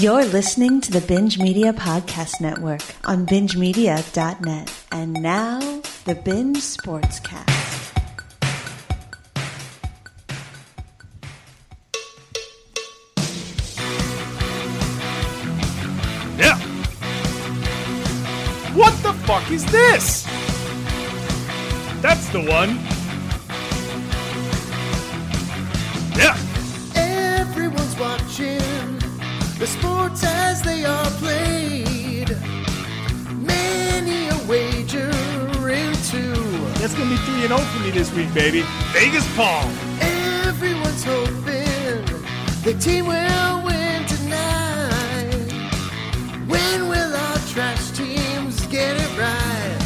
You're listening to the Binge Media Podcast Network on bingemedia.net. And now, the Binge Sportscast. Yeah. What the fuck is this? That's the one. As they are played. Many a wager into. That's gonna be 3 and 0 for me this week, baby. Vegas Paul. Everyone's hoping the team will win tonight. When will our trash teams get it right?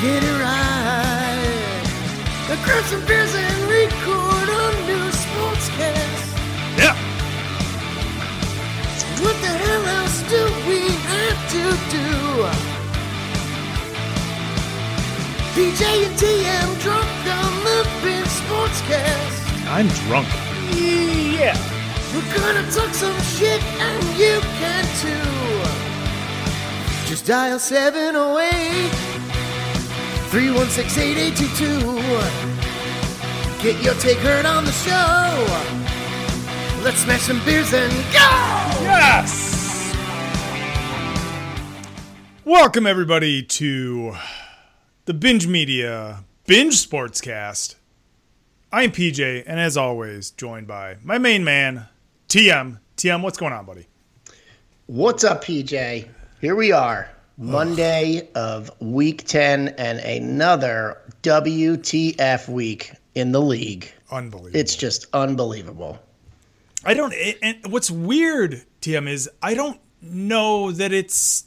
Get it right. The grab some beers and do? PJ and TM drunk on the binge sportscast. I'm drunk. Yeah. We're gonna talk some shit and you can too. Just dial 708 316 8822. Get your take heard on the show. Let's smash some beers and go! Yes. Welcome everybody to the Binge Media Binge Sportscast. I'm PJ, and as always, joined by my main man, TM. TM, what's going on, buddy? What's up, PJ? Here we are, Monday of week 10 and another WTF week in the league. Unbelievable. It's just unbelievable. I don't. And what's weird, TM, is I don't know that it's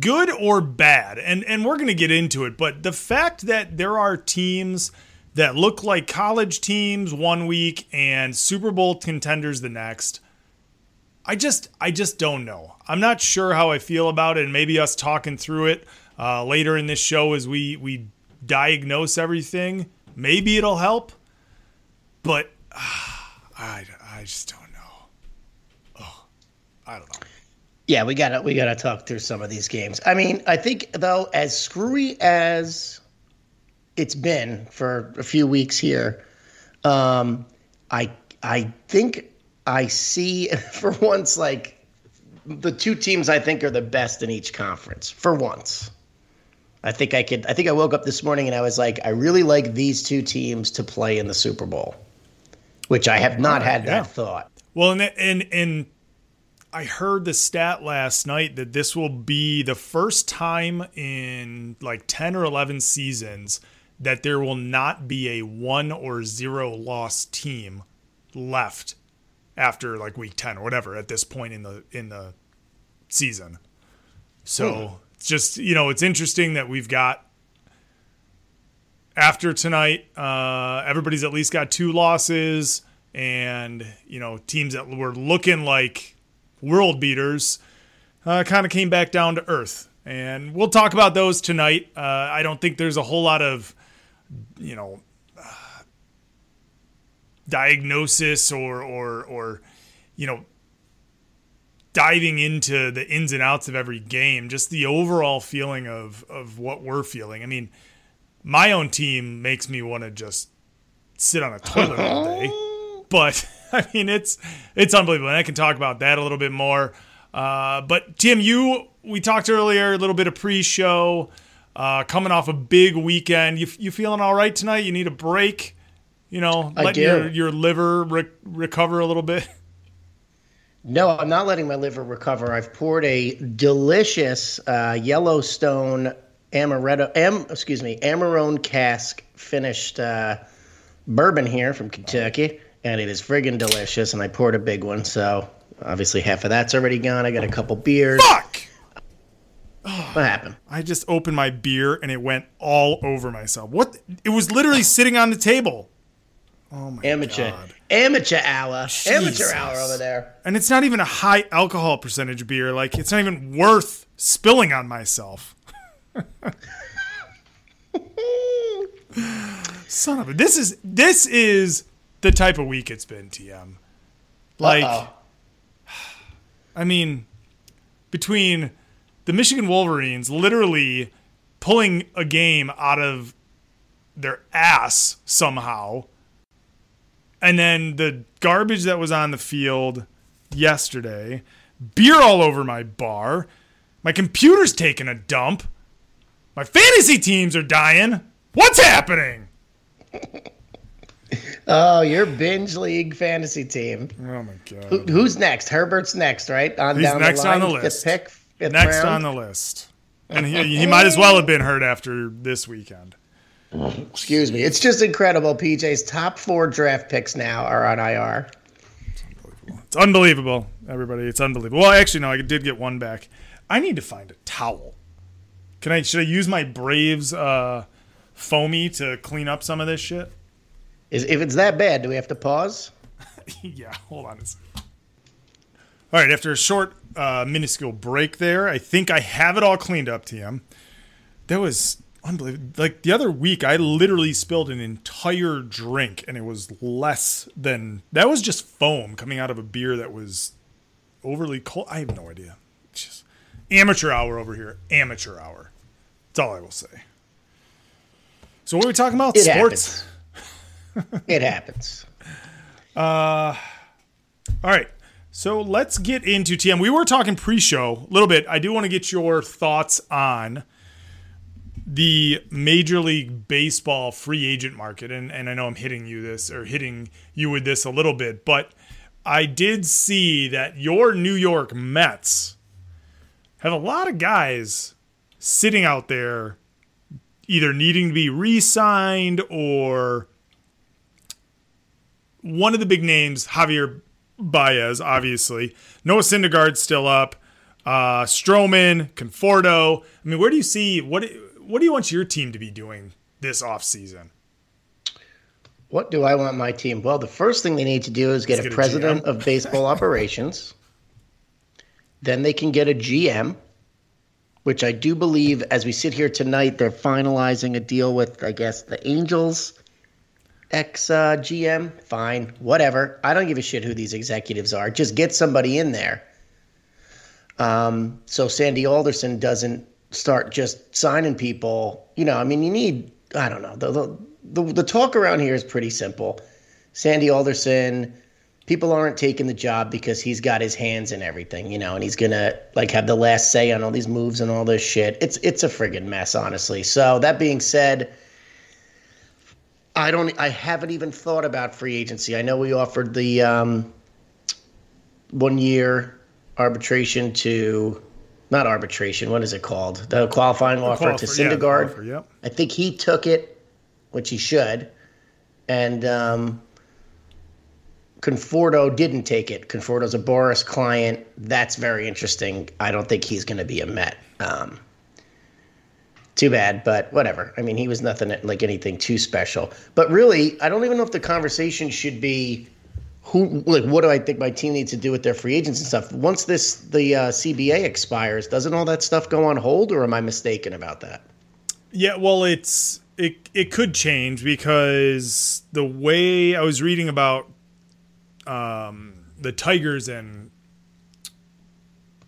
good or bad, and and we're gonna get into it. But the fact that there are teams that look like college teams one week and Super Bowl contenders the next, I just I just don't know. I'm not sure how I feel about it, and maybe us talking through it uh, later in this show as we we diagnose everything, maybe it'll help. But I, I just don't know. Oh, I don't know. Yeah, we gotta we gotta talk through some of these games. I mean, I think though, as screwy as it's been for a few weeks here, um, I I think I see for once like the two teams I think are the best in each conference for once. I think I could. I think I woke up this morning and I was like, I really like these two teams to play in the Super Bowl, which I have not had Yeah. that thought. Well, and and and I heard the stat last night that this will be the first time in like ten or eleven seasons that there will not be a one or zero loss team left after like week ten or whatever at this point in the in the season. So it's just you know it's interesting that we've got after tonight, uh, everybody's at least got two losses, and you know teams that were looking like world beaters uh, kind of came back down to earth. And we'll talk about those tonight. Uh, I don't think there's a whole lot of you know uh, diagnosis or or or you know diving into the ins and outs of every game just the overall feeling of of what we're feeling i mean my own team makes me want to just sit on a toilet all day but i mean it's it's unbelievable and i can talk about that a little bit more. Uh, but tim you we talked earlier a little bit of pre-show uh, coming off a big weekend. You, you feeling all right tonight? You need a break? You know let your your liver re- recover a little bit? No, I'm not letting my liver recover. I've poured a delicious uh, Yellowstone amaretto, am, excuse me, Amarone cask finished uh, bourbon here from Kentucky, and it is friggin' delicious. And I poured a big one, so obviously half of that's already gone. I got a couple beers. fuck What happened? I just opened my beer and it went all over myself. What? It was literally sitting on the table. Oh my Amateur, god! amateur hour, amateur hour over there. And it's not even a high alcohol percentage beer. Like it's not even worth spilling on myself. Son of a! This is this is the type of week it's been. TM. Like, Uh-oh. I mean, between the Michigan Wolverines literally pulling a game out of their ass somehow, and then the garbage that was on the field yesterday, beer all over my bar, my computer's taking a dump, my fantasy teams are dying. What's happening? Oh, your binge league fantasy team. Oh my god. Who, who's next? Herbert's next, right? On He's down next the line, on the fifth list. pick, fifth Next round. on the list. And he, he might as well have been hurt after this weekend. Excuse me. It's just incredible. PJ's top four draft picks now are on IR. It's unbelievable, everybody. It's unbelievable. Well, actually, no, I did get one back. I need to find a towel. Can I? Should I use my Braves uh, foamy to clean up some of this shit? Is if it's that bad, do we have to pause? yeah, hold on. All right, after a short, uh, minuscule break there, I think I have it all cleaned up, TM. That was unbelievable. Like the other week, I literally spilled an entire drink, and it was less than that was just foam coming out of a beer that was overly cold. I have no idea. It's just amateur hour over here. Amateur hour. That's all I will say. So what are we talking about? It Sports. happens. it happens. Uh, all right. So let's get into TM. We were talking pre-show a little bit. I do want to get your thoughts on the Major League Baseball free agent market, and, and I know I'm hitting you this or hitting you with this a little bit, but I did see that your New York Mets have a lot of guys sitting out there either needing to be re-signed or one of the big names, Javier Baez, obviously. Noah Syndergaard's still up. Uh, Stroman, Conforto. I mean, where do you see what? What do you want your team to be doing this offseason? What do I want my team? Well, the first thing they need to do is get a get a president of baseball operations. Then they can get a GM, which I do believe, as we sit here tonight, they're finalizing a deal with, I guess, the Angels ex uh, GM. Fine, whatever. I don't give a shit who these executives are. Just get somebody in there. Um, so Sandy Alderson doesn't start just signing people. You know, I mean, you need, I don't know, the, the, the, the talk around here is pretty simple. Sandy Alderson, people aren't taking the job because he's got his hands in everything, you know, and he's gonna like have the last say on all these moves and all this shit. It's it's a friggin' mess, honestly. So that being said, I don't I haven't even thought about free agency. I know we offered the um, one year arbitration to not arbitration, what is it called? The qualifying offer to Qualifier- yeah, Syndergaard. offer, yep. I think he took it, which he should, and um, Conforto didn't take it. Conforto's a Boras client. That's very interesting. I don't think he's going to be a Met. Um, too bad, but whatever. I mean, he was nothing like anything too special. But really, I don't even know if the conversation should be who, like, what do I think my team needs to do with their free agents and stuff. Once this the uh, CBA expires, doesn't all that stuff go on hold, or am I mistaken about that? Yeah, well, it's it it could change because the way I was reading about um, the Tigers and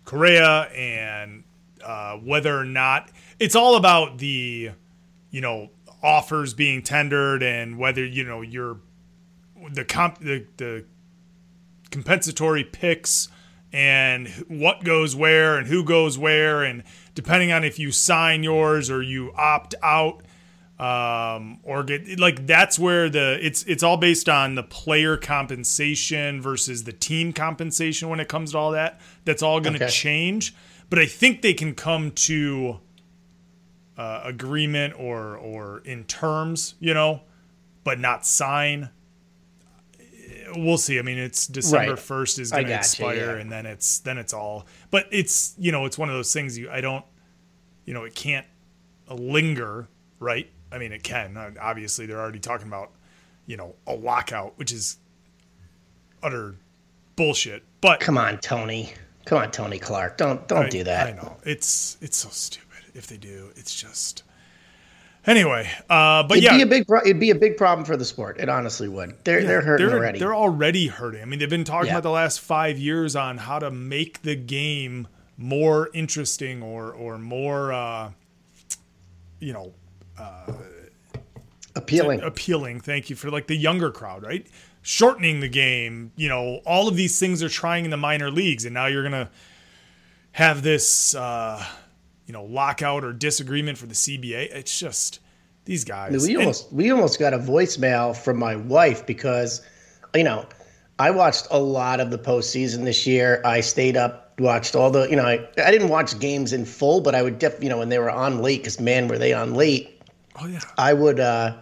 Correa and uh, whether or not it's all about the you know offers being tendered and whether you know you're the comp the, the compensatory picks and what goes where and who goes where and depending on if you sign yours or you opt out um, or get like that's where the it's it's all based on the player compensation versus the team compensation when it comes to all that that's all going to Okay. change but i think they can come to uh, agreement or or in terms you know but not sign we'll see. I mean, it's December Right. first is going to expire, yeah. and then it's then it's all. But it's you know it's one of those things you I don't you know it can't linger, right? I mean, it can. Uh, Obviously, they're already talking about you know a lockout, which is utter bullshit. But Come on, Tony. Come on, Tony Clark. Don't don't I- do that. I know it's it's so stupid if they do. It's just Anyway, uh, but It'd yeah, be a big pro- it'd be a big problem for the sport. It honestly would. They're they're hurting they're, already. They're already hurting. I mean, they've been talking Yeah. about the last five years on how to make the game more interesting or or more, uh, you know, appealing. appealing. Thank you for like the younger crowd, right? Shortening the game. You know, all of these things are trying in the minor leagues, and now you're gonna have this, uh, you know, lockout or disagreement for the CBA. It's just these guys. We And- almost we almost got a voicemail from my wife because, you know, I watched a lot of the postseason this year. I stayed up, watched all the, you know, I, I didn't watch games in full, but I would def, you know, when they were on late, because man, were they on late. oh yeah, I would uh,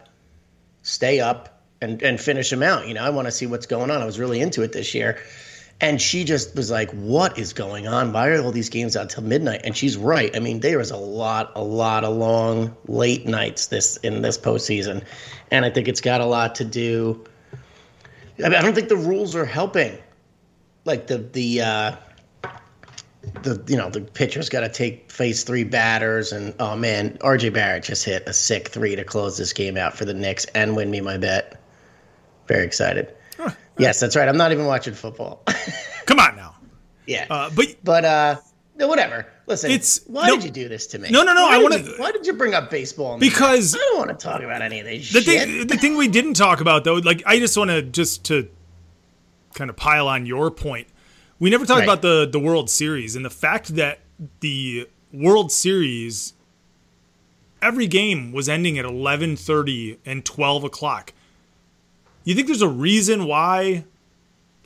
stay up and and finish them out. You know, I want to see what's going on. I was really into it this year. And she just was like, "What is going on? Why are all these games out till midnight?" And she's right. I mean, there was a lot, a lot of long late nights this in this postseason, and I think it's got a lot to do. I, mean, I don't think the rules are helping. Like the the uh, the you know the pitcher's got to take face three batters, and oh man, RJ Barrett just hit a sick three to close this game out for the Knicks and win me my bet. Very excited. Yes, that's right. I'm not even watching football. come on now. yeah, Uh, but but uh, no, whatever. Listen, It's- why no- did you do this to me? No, no, no, Why I did wanna- you- Why did you bring up baseball? because I don't want to talk about any of this the shit. thing the thing we didn't talk about though like i just want to just to kind of pile on your point we never talked Right. about the the world series and the fact that the world series every game was ending at 11.30 and 12 o'clock you think there's a reason why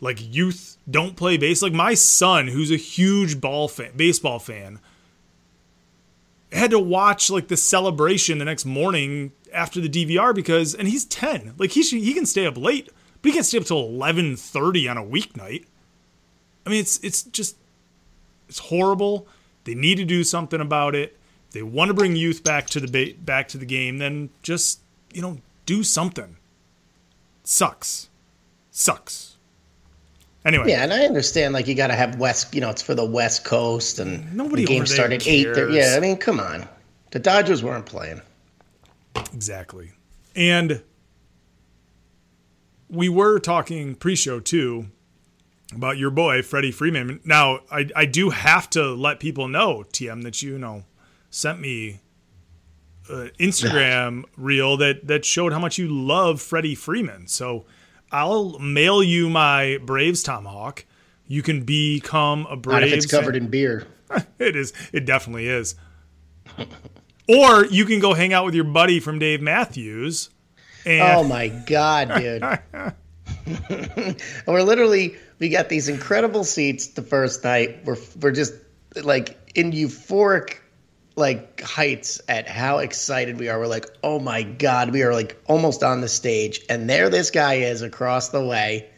like youth don't play base like my son who's a huge ball fan baseball fan had to watch like the celebration the next morning after the DVR because and he's 10. Like he should, he can stay up late, but he can't stay up till 11:30 on a weeknight. I mean it's it's just it's horrible. They need to do something about it. If they want to bring youth back to the ba- back to the game, then just, you know, do something. Sucks. Sucks. Anyway, Yeah, and I understand like you got to have West, you know, it's for the West Coast, and Nobody the game there started eight. cares. Yeah, I mean, come on, the Dodgers weren't playing. Exactly. And we were talking pre-show too about your boy Freddie Freeman. Now, I I do have to let people know, TM, that you know sent me an Instagram reel that that showed how much you love Freddie Freeman. So I'll mail you my Braves tomahawk. You can become a Not Braves. if it's covered in beer. It is. It definitely is. or you can go hang out with your buddy from Dave Matthews. And Oh my god, dude. we're literally we got these incredible seats the first night. We're we're just like in euphoric like heights at how excited we are. We're like, "Oh my god, we are like almost on the stage." And there this guy is across the way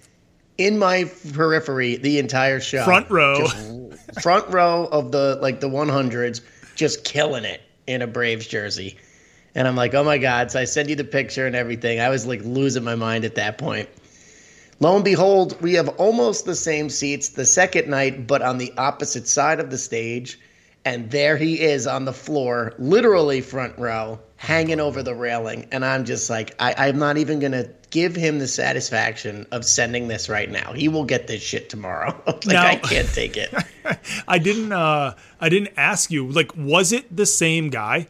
in my periphery the entire show. Front row. Front row of the like the 100s just killing it in a Braves jersey. And I'm like, oh my God. So I send you the picture and everything. I was like losing my mind at that point. Lo and behold, we have almost the same seats the second night, but on the opposite side of the stage. And there he is on the floor, literally front row, hanging over the railing. And I'm just like, I, I'm not even going to give him the satisfaction of sending this right now. He will get this shit tomorrow. like, Now- I can't take it. I didn't. Uh, I didn't ask you. Like, was it the same guy?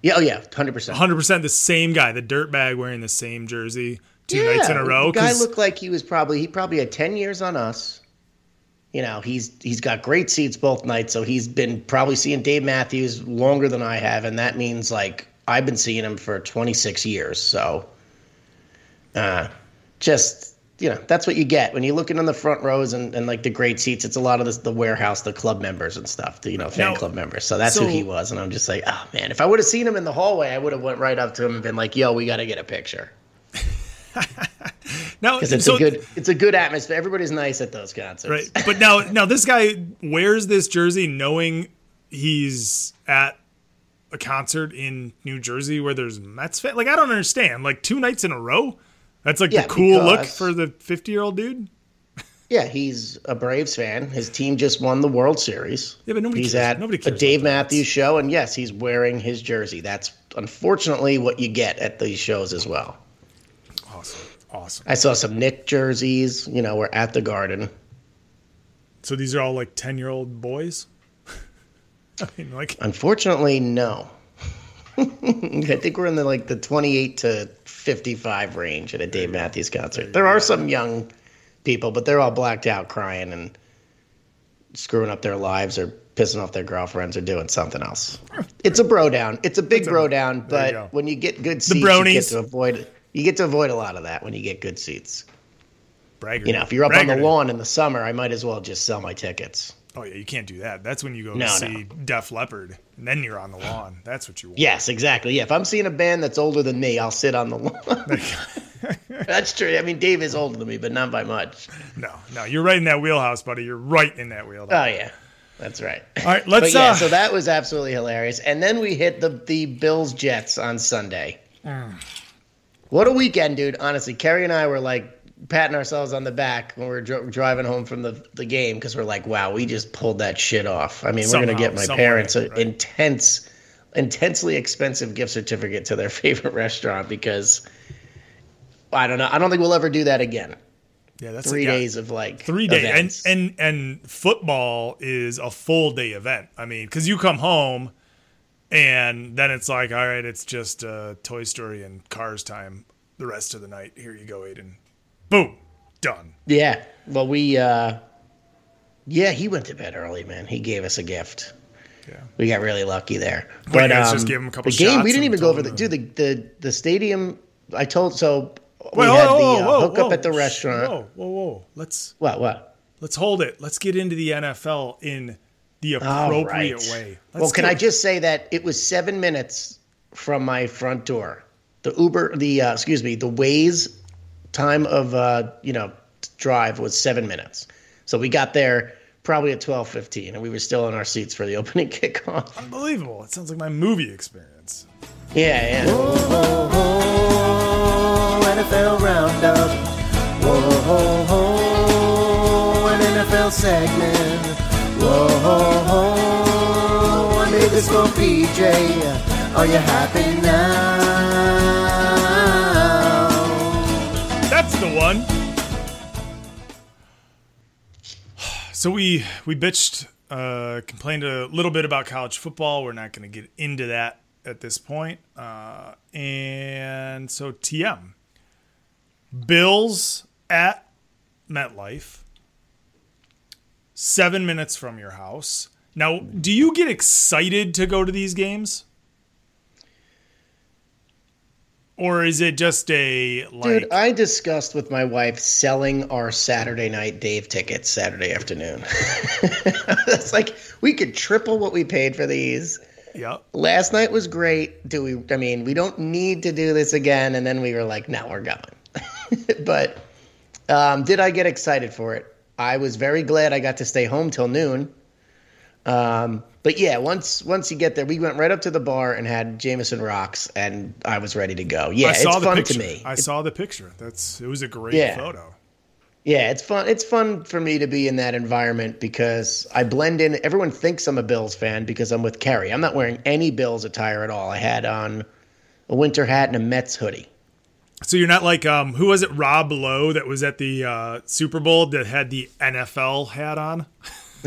Yeah, oh yeah, hundred percent. Hundred percent the same guy. The dirtbag wearing the same jersey two nights in a row. The guy looked like he was probably he probably had ten years on us. You know, he's he's got great seats both nights, so he's been probably seeing Dave Matthews longer than I have, and that means like I've been seeing him for twenty six years. So, uh, just you know, that's what you get when you're looking in the front rows and, and like the great seats. It's a lot of this, the warehouse, the club members and stuff, the, you know, fan Now- club members. So that's so- who he was, and I'm just like, oh man, if I would have seen him in the hallway, I would have went right up to him and been like, yo, we got to get a picture. now, Because it's so- a good it's a good atmosphere. Everybody's nice at those concerts. Right. But now now this guy wears this jersey knowing he's at a concert in New Jersey where there's Mets fan. Like I don't understand. Like two nights in a row? That's like Yeah, the cool look for the 50-year-old dude? Yeah, he's a Braves fan. His team just won the World Series. Yeah, but nobody he's cares. at Nobody a Dave. Matthews show, and yes, he's wearing his jersey. That's unfortunately what you get at these shows as well. Awesome. Awesome. I saw some Knick jerseys. You know, we're at the Garden. So these are all like 10 year old boys? I mean, like, Unfortunately, no. I think we're in the like the 28 to 55 range at a Dave Matthews concert. There are some young people, but they're all blacked out, crying and screwing up their lives or pissing off their girlfriends or doing something else. It's a bro down. It's a big It's a- bro down, there you but when you get good seats, you get to avoid you get to avoid a lot of that when you get good seats. braggart. You know, if you're up on the lawn in the summer, I might as well just sell my tickets. Oh, yeah, you can't do that. That's when you go No, see Def Leppard, and then you're on the lawn. That's what you want. Yes, exactly. Yeah, if I'm seeing a band that's older than me, I'll sit on the lawn. that's true. I mean, Dave is older than me, but not by much. No, no, you're right in that wheelhouse, buddy. You're right in that wheelhouse. Oh yeah, that's right. All right, let's. But yeah, uh, so that was absolutely hilarious. And then we hit the the Bills Jets on Sunday. Mm. What a weekend, dude! Honestly, Kerry and I were like patting ourselves on the back when we were dri- driving home from the the game because we're like, wow, we just pulled that shit off. I mean, we're gonna get my parents an right. intense, intensely expensive gift certificate to their favorite restaurant because. I don't know. I don't think we'll ever do that again. yeah, that's Three yeah, days of like Three days, and and and football is a full day event. I mean, because you come home, and then it's like, all right, it's just uh, Toy Story and Cars time the rest of the night. Here you go, Aiden. Boom, done. Yeah. Well, we, uh, yeah, he went to bed early, man. He gave us a gift. Yeah. We got really lucky there. But guys um, just gave him a couple the game, shots we didn't even go over the dude. The, the the stadium. I told so we Wait, had whoa, the uh, whoa, hookup whoa. at the restaurant. Whoa, whoa, whoa! Let's What? What? let's hold it. Let's get into the NFL in the appropriate right. way. Let's well, can do I just say that it was seven minutes from my front door. The Uber, the uh, excuse me, the Waze time of uh, you know drive was seven minutes. So we got there probably at twelve fifteen, and we were still in our seats for the opening kickoff. Unbelievable! It sounds like my movie experience. Yeah, yeah. Whoa, ho, NFL roundup. Whoa, ho, ho, an NFL segment. Whoa, ho, ho, I made this for PJ. Are you happy now? That's the one. So we we bitched, uh, complained a little bit about college football. We're not going to get into that at this point. Uh, and so TM, Bills at MetLife, seven minutes from your house. Now, do you get excited to go to these games? Or is it just a like Dude, I discussed with my wife selling our Saturday night Dave tickets Saturday afternoon. It's like we could triple what we paid for these. Yep. Last night was great. Do we? I mean, we don't need to do this again. And then we were like, no, we're going. but um, did I get excited for it? I was very glad I got to stay home till noon. Um, but yeah, once once you get there, we went right up to the bar and had Jameson rocks, and I was ready to go. Yeah, it's fun picture. to me. I saw the picture. That's it was a great Yeah. photo. Yeah, it's fun. It's fun for me to be in that environment because I blend in. Everyone thinks I'm a Bills fan because I'm with Kerry. I'm not wearing any Bills attire at all. I had on a winter hat and a Mets hoodie. So you're not like um who was it Rob Lowe that was at the uh, Super Bowl that had the NFL hat on?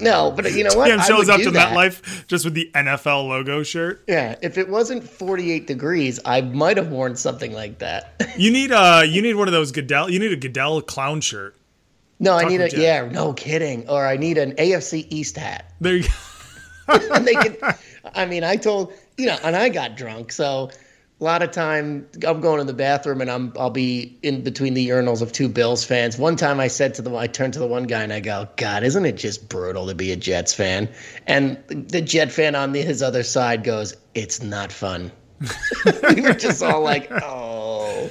No, but you know what? Tim shows up to that. MetLife just with the NFL logo shirt. Yeah, if it wasn't 48 degrees, I might have worn something like that. You need uh you need one of those Goodell. You need a Goodell clown shirt. no, I need a Jack. yeah, no kidding. Or I need an AFC East hat. There you and they can. I mean, I told you know, and I got drunk, so a lot of time I'm going to the bathroom and I'm I'll be in between the urinals of two Bills fans. One time I said to the I turned to the one guy and I go, God, isn't it just brutal to be a Jets fan? And the Jet fan on the, his other side goes, It's not fun. we were just all like, oh.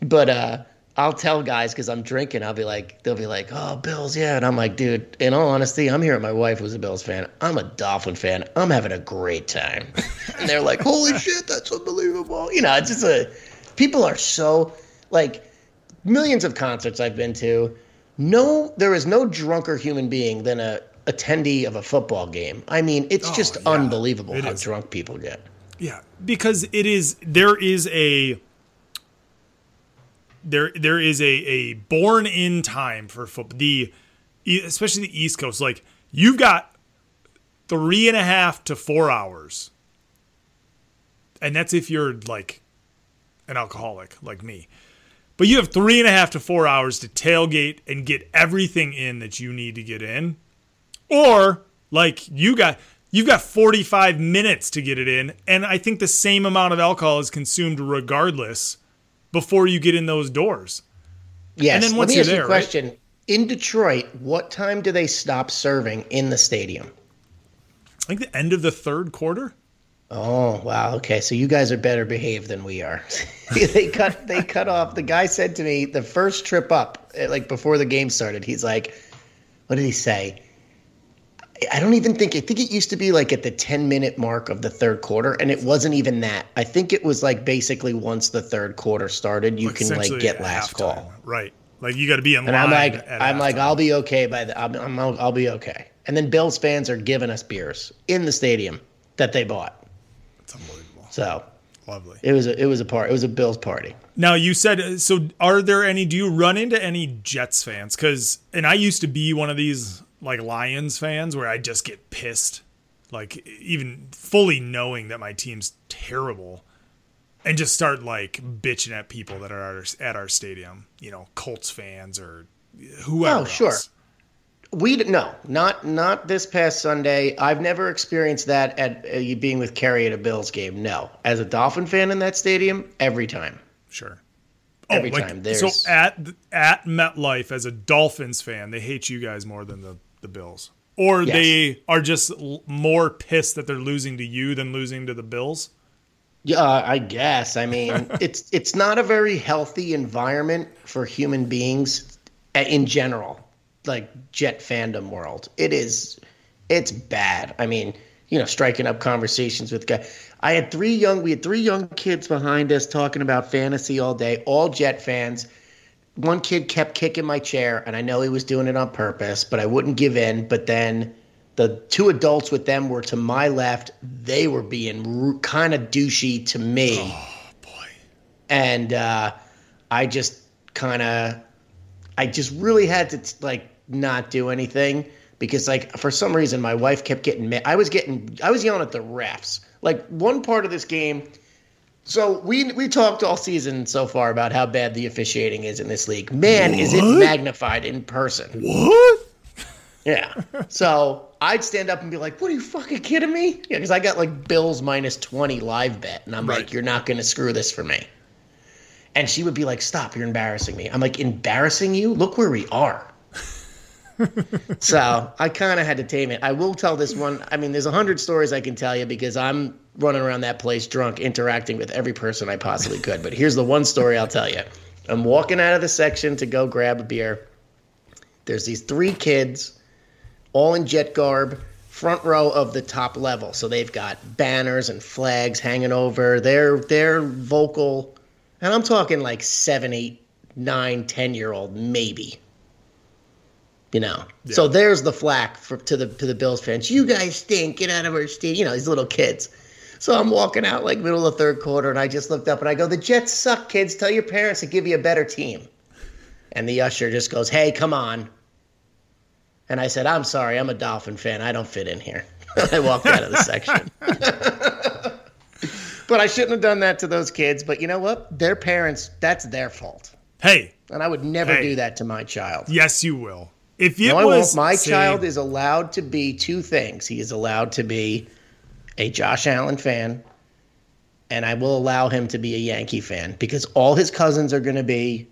But uh, I'll tell guys because I'm drinking. I'll be like, they'll be like, oh, Bills, yeah. And I'm like, dude, in all honesty, I'm here my wife who's a Bills fan. I'm a Dolphin fan. I'm having a great time. and they're like, holy shit, that's unbelievable. You know, it's just a, people are so, like, millions of concerts I've been to. No, there is no drunker human being than a attendee of a football game. I mean, it's Oh, just yeah. unbelievable It how is. drunk people get. Yeah, because it is there is a there there is a a born in time for football. The especially the East Coast, like you've got three and a half to four hours, and that's if you're like an alcoholic like me. But you have three and a half to four hours to tailgate and get everything in that you need to get in or like you got you've got 45 minutes to get it in and i think the same amount of alcohol is consumed regardless before you get in those doors Yes. And then Let once me you're ask you there, a right? question. In Detroit, what time do they stop serving in the stadium? i think the end of the third quarter Oh wow, okay. So you guys are better behaved than we are. they cut they cut off. The guy said to me the first trip up, eh, like before the game started, he's like, "What did he say?" I don't even think I think it used to be like at the 10 minute mark of the third quarter and it wasn't even that. I think it was like basically once the third quarter started, you can like get last call. right like you got to be in And line I'm like I'm like halftime. I'll be okay by the I'm, I'm I'll be okay. And then Bills fans are giving us beers in the stadium that they bought. it's unbelievable So, lovely It was a it was a part. It was a Bills party. Now you said uh, so. Are there any? Do you run into any Jets fans? Because and I used to be one of these like Lions fans where I just get pissed, like even fully knowing that my team's terrible, and just start like bitching at people that are at our, at our stadium. You know, Colts fans or whoever. Oh, sure. else. We no, not not this past Sunday. I've never experienced that at uh, being with Kerry at a Bills game. No, as a Dolphin fan in that stadium, every time. Sure. Every oh, like, time, so at at MetLife as a Dolphins fan, they hate you guys more than the the Bills, or Yes. they are just more pissed that they're losing to you than losing to the Bills. Yeah, uh, I guess. I mean, it's it's not a very healthy environment for human beings in general. Like Jet fandom world, it is. It's bad. I mean, you know, striking up conversations with guys. I had three young. We had three young kids behind us talking about fantasy all day. All Jet fans. One kid kept kicking my chair, and I know he was doing it on purpose, but I wouldn't give in. But then the two adults with them were to my left. They were being kind of douchey to me. Oh, boy. And uh, I just kind of, I just really had to t- like not do anything because like for some reason my wife kept getting mad. I was getting, I was yelling at the refs. Like one part of this game. So we we talked all season so far about how bad the officiating is in this league. Man, is it magnified in person. What? Yeah. So I'd stand up and be like, "What are you fucking kidding me?" Yeah, because I got like Bills minus twenty live bet, and I'm Right. like, "You're not going to screw this for me." And she would be like, "Stop! You're embarrassing me." I'm like, "Embarrassing you? Look where we are." So I kind of had to tame it. I will tell this one. I mean, there's a hundred stories I can tell you because I'm running around that place drunk, interacting with every person I possibly could. But here's the one story I'll tell you. I'm walking out of the section to go grab a beer. There's these three kids all in jet garb, front row of the top level. So they've got banners and flags hanging over. They're they're vocal, and I'm talking like seven, eight, nine, ten year old maybe. You know, so there's the flack for, to the to the Bills fans. You guys stink. Get out of our stadium. You know, these little kids. So I'm walking out like middle of the third quarter, and I just looked up and I go, "The Jets suck, kids. Tell your parents to give you a better team." And the usher just goes, "Hey, come on." And I said, I'm sorry, I'm a Dolphin fan. I don't fit in here. I walked out of the section. but I shouldn't have done that to those kids. But you know what? Their parents, that's their fault. Hey, And I would never Hey. do that to my child. yes, you will. If it No, I was won't. My say- child is allowed to be two things. He is allowed to be a Josh Allen fan, and I will allow him to be a Yankee fan because all his cousins are going to be,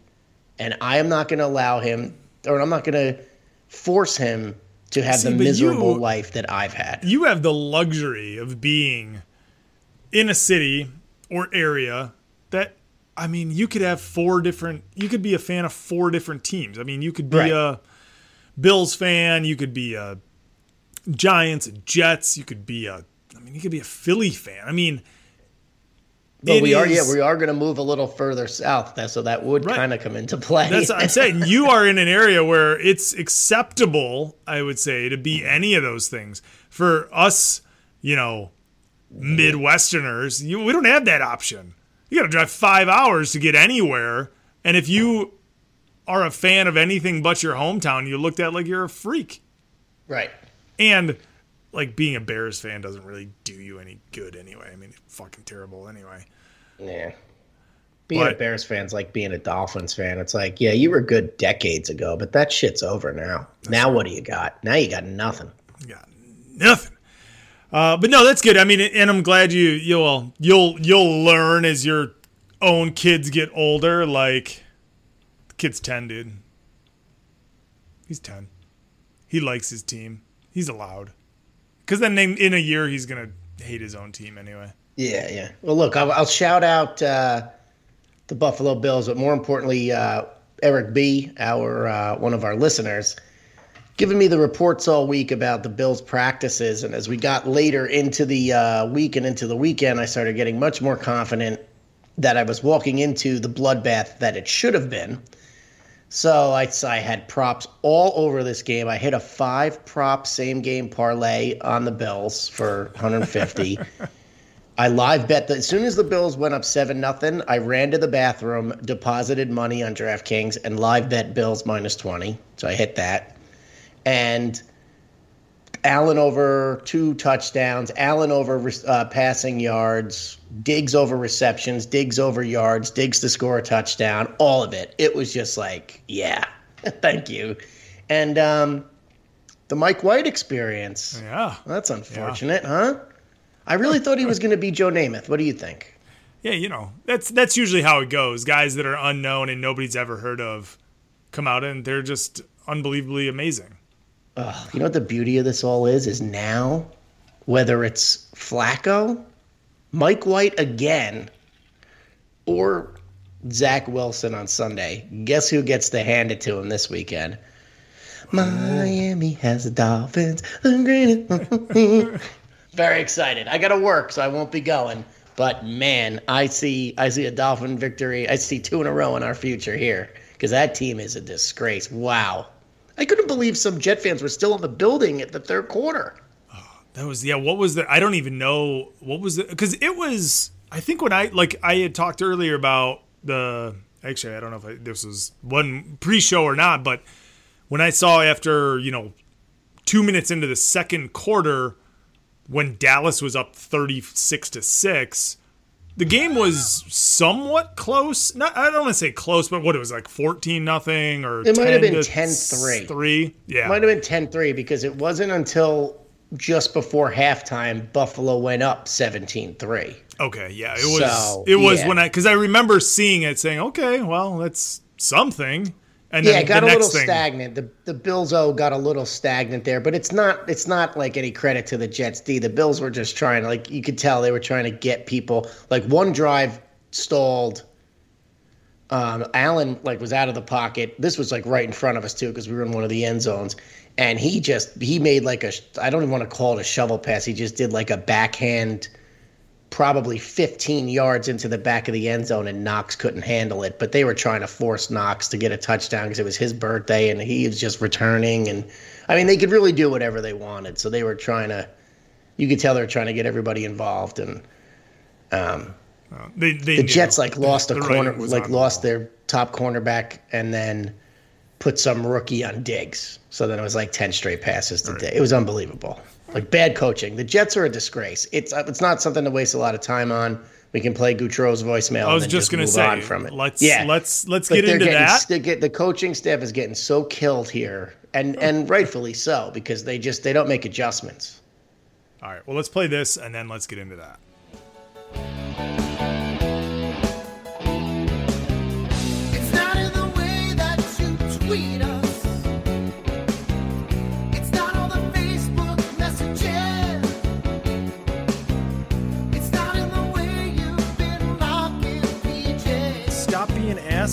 and I am not going to allow him, or I'm not going to force him to have See, the miserable you- life that I've had. you have the luxury of being in a city or area that I mean, you could have four different you could be a fan of four different teams. I mean, you could be Right. a Bills fan, you could be a Giants and Jets, you could be a I mean, you could be a Philly fan. I mean, Well, we are, yeah, we are going to move a little further south, so that would Right. kind of come into play. That's what I'm saying. You are in an area where it's acceptable, I would say, to be any of those things. For us, you know, Midwesterners, you, we don't have that option. You got to drive five hours to get anywhere. And if you are a fan of anything but your hometown, you're looked at like you're a freak. right. And like being a Bears fan doesn't really do you any good anyway. I mean, fucking terrible anyway. Yeah. Being a But- Bears fan's like being a Dolphins fan. It's like, yeah, you were good decades ago, but that shit's over now. Now what do you got? Now you got nothing. got nothing. Uh, but no, that's good. I mean, and I'm glad you you'll you'll you'll learn as your own kids get older. Like, kid's ten, dude. He's ten. He likes his team. He's allowed. Because then in, a year he's gonna hate his own team anyway. Yeah, yeah. Well, look, I'll, I'll shout out uh, the Buffalo Bills, but more importantly, uh, Eric B, our uh, one of our listeners, giving me the reports all week about the Bills' practices. And as we got later into the uh, week and into the weekend, I started getting much more confident that I was walking into the bloodbath that it should have been. So I, I had props all over this game. I hit a five prop same game parlay on the Bills for 150. I live bet that as soon as the Bills went up seven nothing, I ran to the bathroom, deposited money on DraftKings, and live bet Bills minus twenty. So I hit that, and Allen over two touchdowns, Allen over uh, passing yards, Diggs over receptions, Diggs over yards, Diggs to score a touchdown, all of it. It was just like, yeah, thank you, and um, the Mike White experience. Yeah, That's unfortunate, huh? I really thought he was going to be Joe Namath. What do you think? yeah. You know, that's that's usually how it goes. Guys that are unknown and nobody's ever heard of come out and they're just unbelievably amazing. You know what the beauty of this all is? Is now, whether it's Flacco, Mike White again, or Zach Wilson on Sunday, guess who gets to hand it to him this weekend? Miami has the Dolphins. Very excited. I got to work, so I won't be going. But man, I see I see a Dolphin victory. I see two in a row in our future here because that team is a disgrace. Wow. I couldn't believe some Jet fans were still in the building at the third quarter. Oh, that was yeah. What was the? I don't even know what was it because it was. I think when I like I had talked earlier about the. Actually, I don't know if I, this was one pre-show or not, but when I saw after you know two minutes into the second quarter when Dallas was up thirty six to six. The game was somewhat close. Not, I don't want to say close, but what it was like fourteen nothing or It might have been to 10-3. Three, yeah. Might have been 10 3 because it wasn't until just before halftime Buffalo went up 17 3. Okay, yeah, it was. So, it was yeah. when I because I remember seeing it, saying, "Okay, well, that's something." And Yeah, it got the a little thing, stagnant. The the Bills O got a little stagnant there, but it's not it's not like any credit to the Jets D. The Bills were just trying to like you could tell they were trying to get people like one drive stalled. Um, Allen like was out of the pocket. This was like right in front of us too because we were in one of the end zones, and he just he made like a I don't even want to call it a shovel pass. He just did like a backhand probably 15 yards into the back of the end zone and Knox couldn't handle it. But they were trying to force Knox to get a touchdown because it was his birthday and he was just returning. And I mean, they could really do whatever they wanted. So they were trying to, you could tell they were trying to get everybody involved. And um, they, they the. Jets like lost a The corner, like the lost their top cornerback and then put some rookie on Diggs. So then it was like 10 straight passes to Diggs. It was unbelievable. Like bad coaching. The Jets are a disgrace. It's uh, it's not something to waste a lot of time on. We can play Goutreau's voicemail. I was and then just gonna say, on from it. let's yeah. let's let's Like, get into getting, that. they get, the coaching staff is getting so killed here, and and rightfully so because they just they don't make adjustments. All right, well, let's play this and then let's get into that.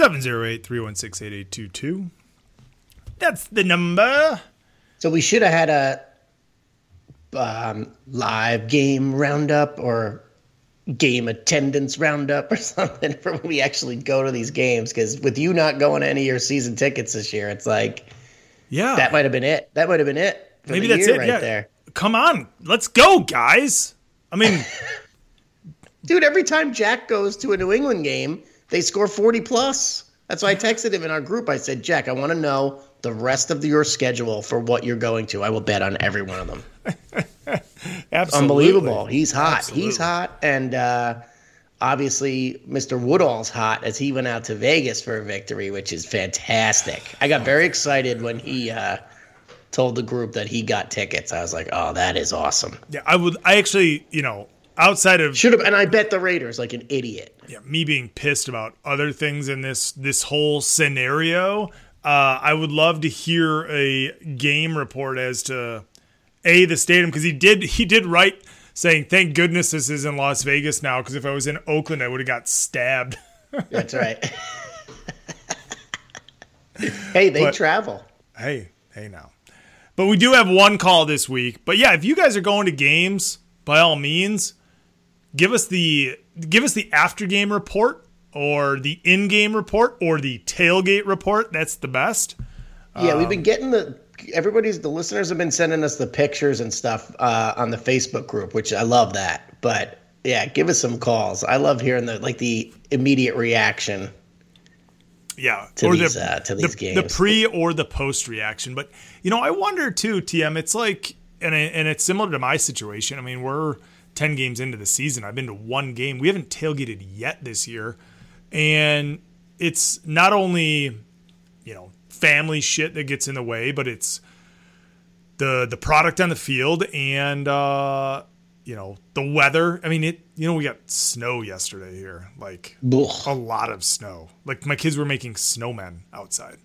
708 316 8822. That's the number. So we should have had a um, live game roundup or game attendance roundup or something for when we actually go to these games. Because with you not going to any of your season tickets this year, it's like, yeah, that might have been it. That might have been it. Maybe that's it. Right yeah. there. Come on, let's go, guys. I mean, dude, every time Jack goes to a New England game, they score 40 plus. That's why I texted him in our group. I said, Jack, I want to know the rest of your schedule for what you're going to. I will bet on every one of them. absolutely. Unbelievable. He's hot. Absolutely. He's hot. And uh, obviously, Mr. Woodall's hot as he went out to Vegas for a victory, which is fantastic. I got very excited when he uh, told the group that he got tickets. I was like, oh, that is awesome. Yeah, I would. I actually, you know, outside of Should have, and I bet the Raiders like an idiot. yeah, me being pissed about other things in this this whole scenario, uh, I would love to hear a game report as to a the stadium because he did he did write saying thank goodness this is in Las Vegas now because if I was in Oakland I would have got stabbed. That's right. hey, they But- travel. hey, hey now. But we do have one call this week. But yeah, if you guys are going to games, by all means, give us the give us the after game report or the in game report or the tailgate report. That's the best. Yeah, we've Um, been getting the everybody's the listeners have been sending us the pictures and stuff uh, on the Facebook group, which I love that. But yeah, give us some calls. I love hearing the like the immediate reaction. Yeah, To these, uh, to these the, the pre or the post reaction. But you know, I wonder too, TM. It's like, and and it's similar to my situation. I mean, we're ten games into the season. I've been to one game. We haven't tailgated yet this year, and it's not only you know family shit that gets in the way, but it's the the product on the field and uh, you know the weather. I mean, it. You know, we got snow yesterday here, like Ugh. a lot of snow. Like my kids were making snowmen outside.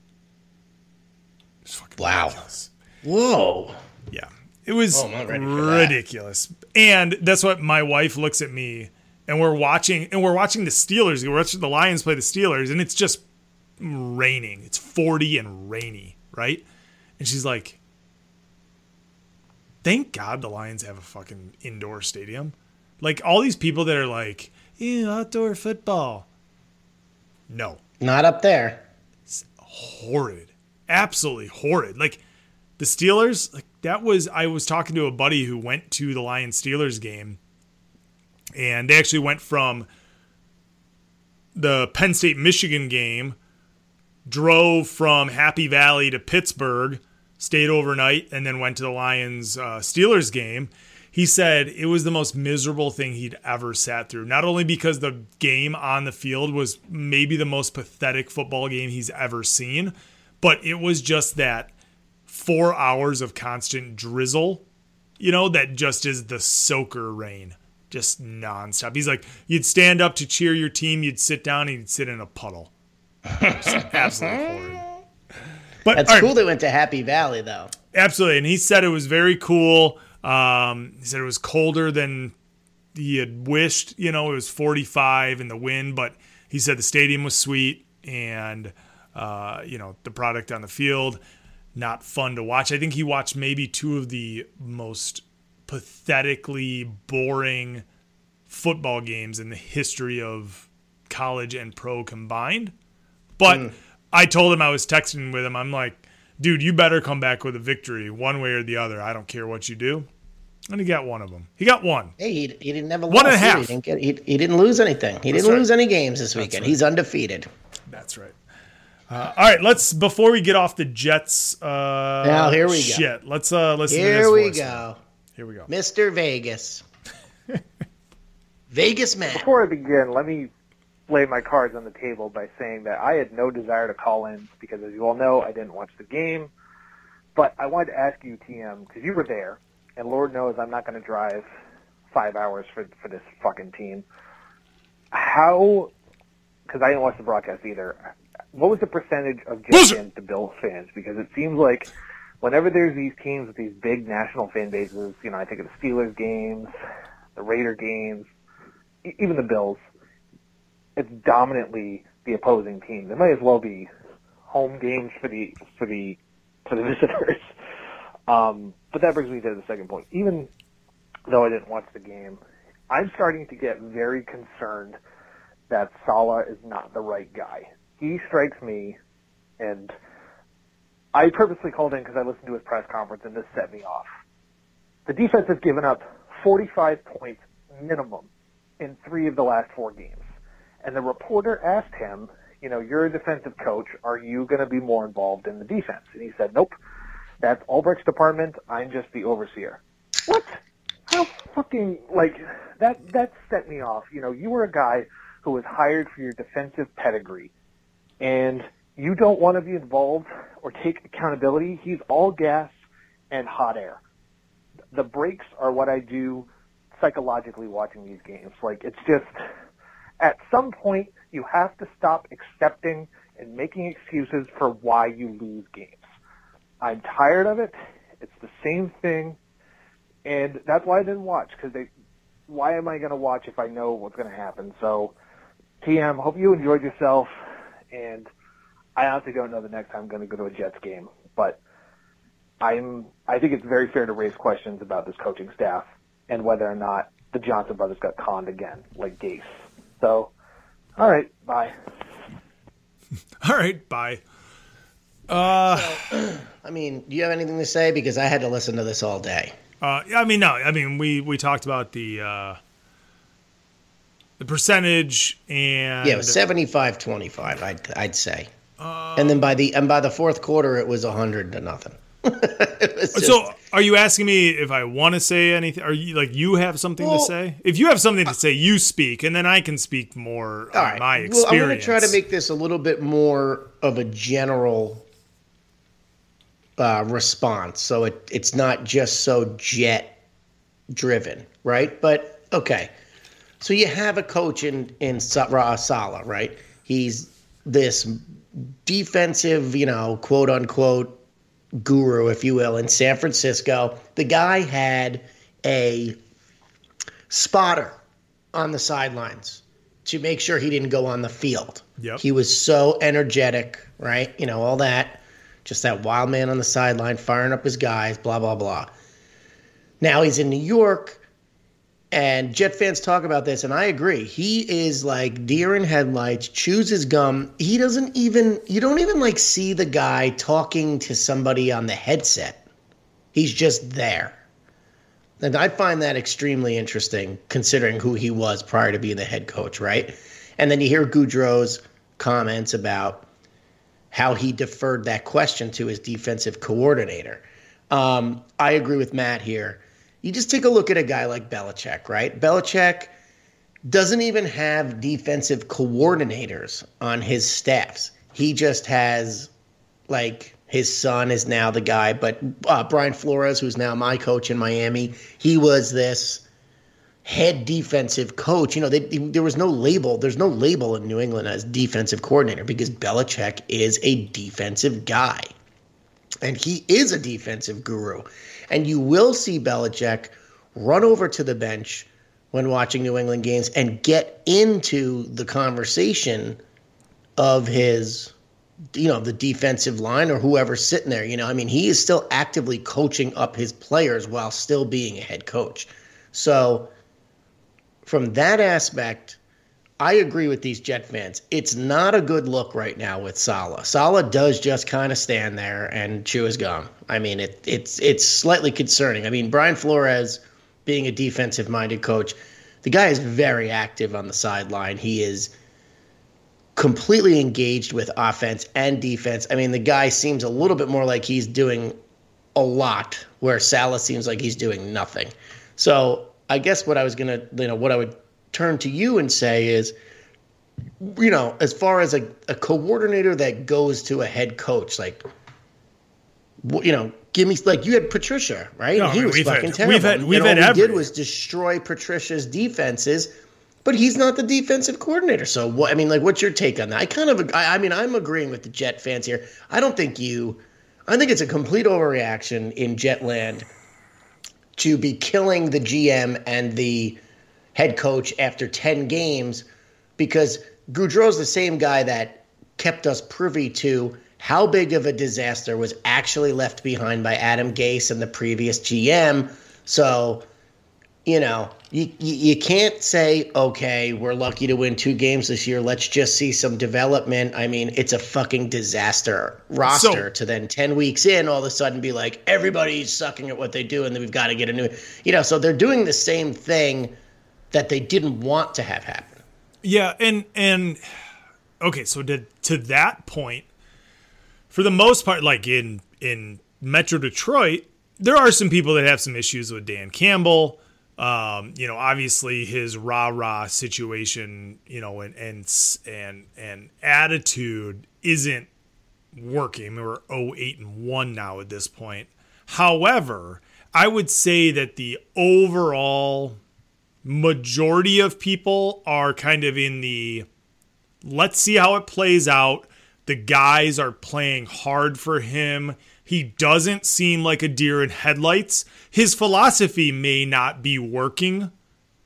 It's fucking Wow. ridiculous. Whoa. Yeah. It was Oh, I'm not ready for that. ridiculous. And that's what my wife looks at me and we're watching and we're watching the Steelers. We're watching the Lions play the Steelers and it's just raining. It's 40 and rainy, right? And she's like, Thank God the Lions have a fucking indoor stadium. Like all these people that are like, Ew, outdoor football. No Not up there. It's horrid, absolutely horrid. Like the Steelers, like that was. I was talking to a buddy who went to the Lions Steelers game, and they actually went from the Penn State Michigan game, drove from Happy Valley to Pittsburgh, stayed overnight, and then went to the Lions uh, Steelers game. He said it was the most miserable thing he'd ever sat through. Not only because the game on the field was maybe the most pathetic football game he's ever seen, but it was just that four hours of constant drizzle, you know, that just is the soaker rain, just nonstop. He's like, you'd stand up to cheer your team, you'd sit down, and you'd sit in a puddle. Absolutely horrid. But That's all right, cool. They went to Happy Valley though. Absolutely. And he said it was very cool. Um, he said it was colder than he had wished. You know, it was 45 in the wind, but he said the stadium was sweet and, uh, you know, the product on the field, not fun to watch. I think he watched maybe two of the most pathetically boring football games in the history of college and pro combined. But hmm. I told him I was texting with him. I'm like, dude, you better come back with a victory one way or the other. I don't care what you do. And he got one of them. He got one. Hey, he, he didn't have a One and a half. He didn't, get, he, he didn't lose anything. He didn't right. lose any games this weekend. right. He's undefeated. That's right. Uh, all right, let's before we get off the Jets. Uh, Now, here we go. Shit, let's uh listen. to this Here we voicemail. go. Here we go. Mr. Vegas. Vegas man. Before I begin, let me lay my cards on the table by saying that I had no desire to call in because, as you all know, I didn't watch the game. But I wanted to ask you, TM, because you were there, and Lord knows I'm not going to drive five hours for for this fucking team. How? Because I didn't watch the broadcast either. What was the percentage of Jets fans to Bills fans? Because it seems like whenever there's these teams with these big national fan bases, you know, I think of the Steelers games, the Raider games, e- even the Bills, it's dominantly the opposing team. They might as well be home games for the for the for the visitors. Um, but that brings me to the second point. Even though I didn't watch the game, I'm starting to get very concerned that Saleh is not the right guy. He strikes me, and I purposely called in because I listened to his press conference, and this set me off. The defense has given up 45 points minimum in three of the last four games. And the reporter asked him, you know, you're a defensive coach. Are you going to be more involved in the defense? And he said, nope. That's Ulbrich's department. I'm just the overseer. What? How fucking like that? That set me off. You know, you were a guy who was hired for your defensive pedigree, and you don't want to be involved or take accountability. He's all gas and hot air. The breaks are what I do psychologically watching these games. Like it's just at some point you have to stop accepting and making excuses for why you lose games. I'm tired of it. It's the same thing, and that's why I didn't watch because they. Why am I going to watch if I know what's going to happen? So, TM, hope you enjoyed yourself, and I honestly don't know the next time I'm going to go to a Jets game, but I'm. I think it's very fair to raise questions about this coaching staff and whether or not the Johnson brothers got conned again, like Gase. So, all right, bye. All right, bye. Uh, I mean, do you have anything to say? Because I had to listen to this all day. uh, yeah, I mean, no, I mean, we we talked about the uh, the percentage and Yeah, it was 75 25, I'd, I'd say. and then by the and by the fourth quarter, it was 100 to nothing. Just- So, are you asking me if I want to say anything? Are you like you have something Well- to say? If you have something to say, you speak, and then I can speak more all right. my Well. I'm going to try to make this a little bit more of a general uh, response, so it, it's not just so jet driven, right? But okay, so you have a coach in in Ra- Saleh, right? He's this defensive, you know, quote unquote guru, if you will, in San Francisco. The guy had a spotter on the sidelines to make sure he didn't go on the field. Yep. He was so energetic, right? You know, all that. Just that wild man on the sideline firing up his guys, blah, blah, blah. Now he's in New York, and Jet fans talk about this, and I agree. He is like deer in headlights, chews his gum. He doesn't even, you don't even like see the guy talking to somebody on the headset. He's just there. And I find that extremely interesting considering who he was prior to being the head coach, right? And then you hear Goudreau's comments about how he deferred that question to his defensive coordinator. Um, I agree with Matt here. You just take a look at a guy like Belichick, right? Belichick doesn't even have defensive coordinators on his staffs. He just has like his son is now the guy, but uh, Brian Flores, who's now my coach in Miami, he was this head defensive coach. You know, they, there was no label. There's no label in New England as defensive coordinator because Belichick is a defensive guy, and he is a defensive guru. And you will see Belichick run over to the bench when watching New England games and get into the conversation of his you know the defensive line or whoever's sitting there you know. I mean he is still actively coaching up his players while still being a head coach. So from that aspect i agree with these jet fans it's not a good look right now with Saleh. Saleh does just kind of stand there and chew his gum i mean it, it's it's slightly concerning i mean brian flores being a defensive minded coach the guy is very active on the sideline he is completely engaged with offense and defense. I mean, the guy seems a little bit more like he's doing a lot, where Saleh seems like he's doing nothing. So I guess what I was gonna, you know, what I would turn to you and say is, you know, as far as a, a coordinator that goes to a head coach, like, you know, give me like you had Patricia, right? No, And I he mean, was we've had- fucking we've terrible. had- we've and had all he did was destroy Patricia's defenses but he's not the defensive coordinator. So what? I mean, like, what's your take on that? I kind of, I, I mean, I'm agreeing with the Jet fans here. I don't think you, I think it's a complete overreaction in Jetland to be killing the GM and the head coach after 10 games because Goudreau's the same guy that kept us privy to how big of a disaster was actually left behind by Adam Gase and the previous GM. So, you know, you, you can't say, okay, we're lucky to win two games this year. Let's just see some development. I mean, it's a fucking disaster roster So- to then 10 weeks in, all of a sudden be like, everybody's sucking at what they do and then we've got to get a new, you know, so they're doing the same thing that they didn't want to have happen. Yeah, and and okay, so to to that point, for the most part, like in in Metro Detroit, there are some people that have some issues with Dan Campbell. Um, you know, obviously his rah rah situation, you know, and and and and attitude isn't working. I mean, we're 08 and 1 now at this point. However, I would say that the overall majority of people are kind of in the let's see how it plays out. The guys are playing hard for him. He doesn't seem like a deer in headlights. His philosophy may not be working,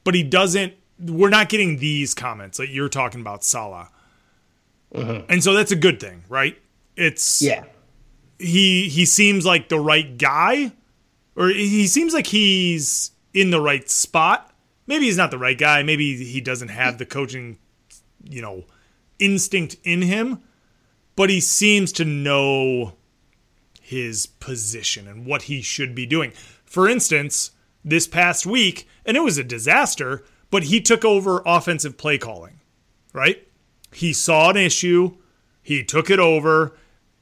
but he doesn't. We're not getting these comments that you're talking about, Saleh. Mm-hmm. And so that's a good thing, right? It's Yeah. he he seems like the right guy or he seems like he's in the right spot maybe he's not the right guy. Maybe he doesn't have the coaching you know instinct in him but he seems to know his position and what he should be doing. For instance this past week and it was a disaster but he took over offensive play calling right? He saw an issue he took it over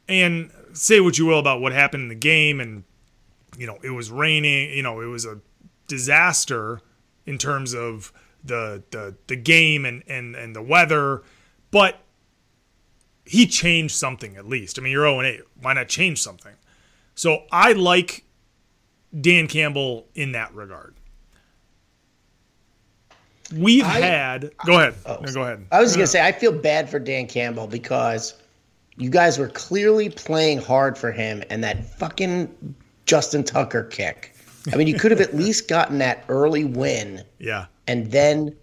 and say what you will about what happened in the game and you know it was raining you know it was a disaster in terms of the the, the game and, and and the weather but he changed something at least. I mean you're 0 8 why not change something? So i like dan campbell in that regard. We've I- had go ahead. Oh. No, go ahead. I was going to uh. say, I feel bad for Dan Campbell because you guys were clearly playing hard for him and that fucking Justin Tucker kick. I mean, you could have at least gotten that early win yeah and then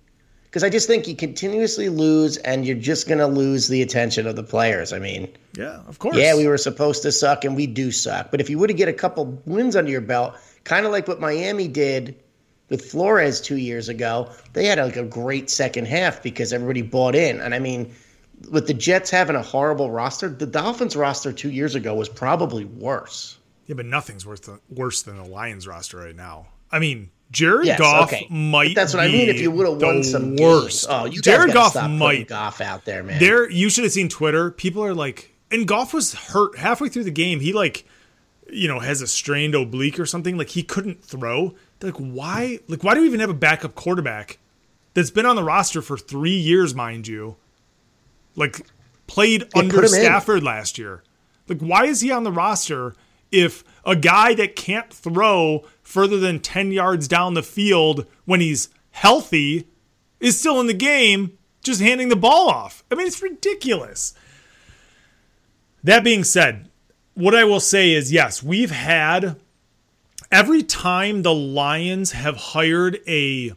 because I just think you continuously lose and you're just going to lose the attention of the players. I mean, yeah of course yeah, we were supposed to suck and we do suck. But if you would have get a couple wins under your belt, kind of like what Miami did with Flores two years ago, they had like a great second half because everybody bought in. And I mean, with the Jets having a horrible roster, the Dolphins roster two years ago was probably worse. Yeah, but nothing's worse than, worse than the Lions roster right now. I mean, Jared Yes, Goff okay. might. But that's what I mean. If you would have won some worst. games, oh, you Jared Goff stop might. Goff out there, man. There, you should have seen Twitter. People are like, and Goff was hurt halfway through the game. He like, you know, has a strained oblique or something. Like he couldn't throw. They're like, why? Like, why do we even have a backup quarterback that's been on the roster for three years, mind you? Like, played put under him in. Stafford last year. Like, why is he on the roster if a guy that can't throw further than 10 yards down the field when he's healthy is still in the game, just handing the ball off? I mean, it's ridiculous. That being said, what I will say is yes, we've had every time the Lions have hired a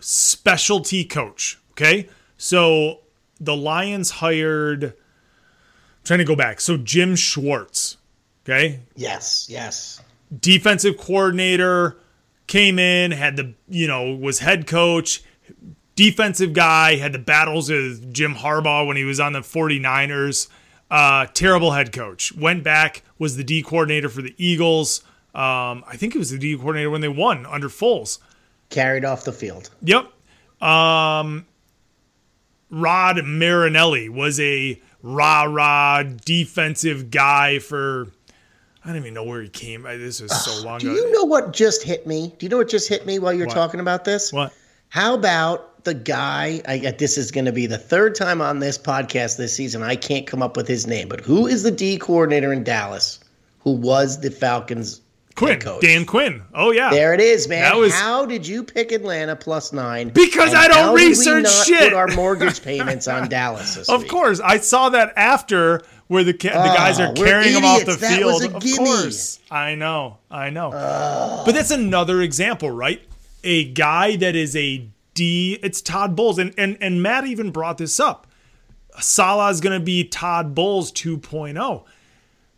specialty coach, okay? So the Lions hired I'm trying to go back. So Jim Schwartz, okay? yes, yes. defensive coordinator came in had the you know was head coach defensive guy had the battles with jim harbaugh when he was on the 49ers uh, terrible head coach went back was the d coordinator for the eagles um, i think it was the d coordinator when they won under Foles. Carried off the field. Yep. Um, Rod Marinelli was a rah rah defensive guy for. I don't even know where he came. I- This was so long Do ago. you know what just hit me? Do you know what just hit me while you're What? talking about this? What? How about the guy? I, this is going to be the third time on this podcast this season. I can't come up with his name, but who is the D coordinator in Dallas who was the Falcons' Quinn, coach. Dan Quinn. Oh yeah, There it is, man. Was- how did you pick Atlanta plus nine? Because I don't how did we research shit. Put our mortgage payments on Dallas Of week? course, I saw that after where the ca- the guys are Oh, carrying him off the. That field. was a of gimme. course, I know, I know. But that's another example, right? A guy that is a D. It's Todd Bowles, and and and Matt even brought this up. Saleh is going to be Todd Bowles 2.0.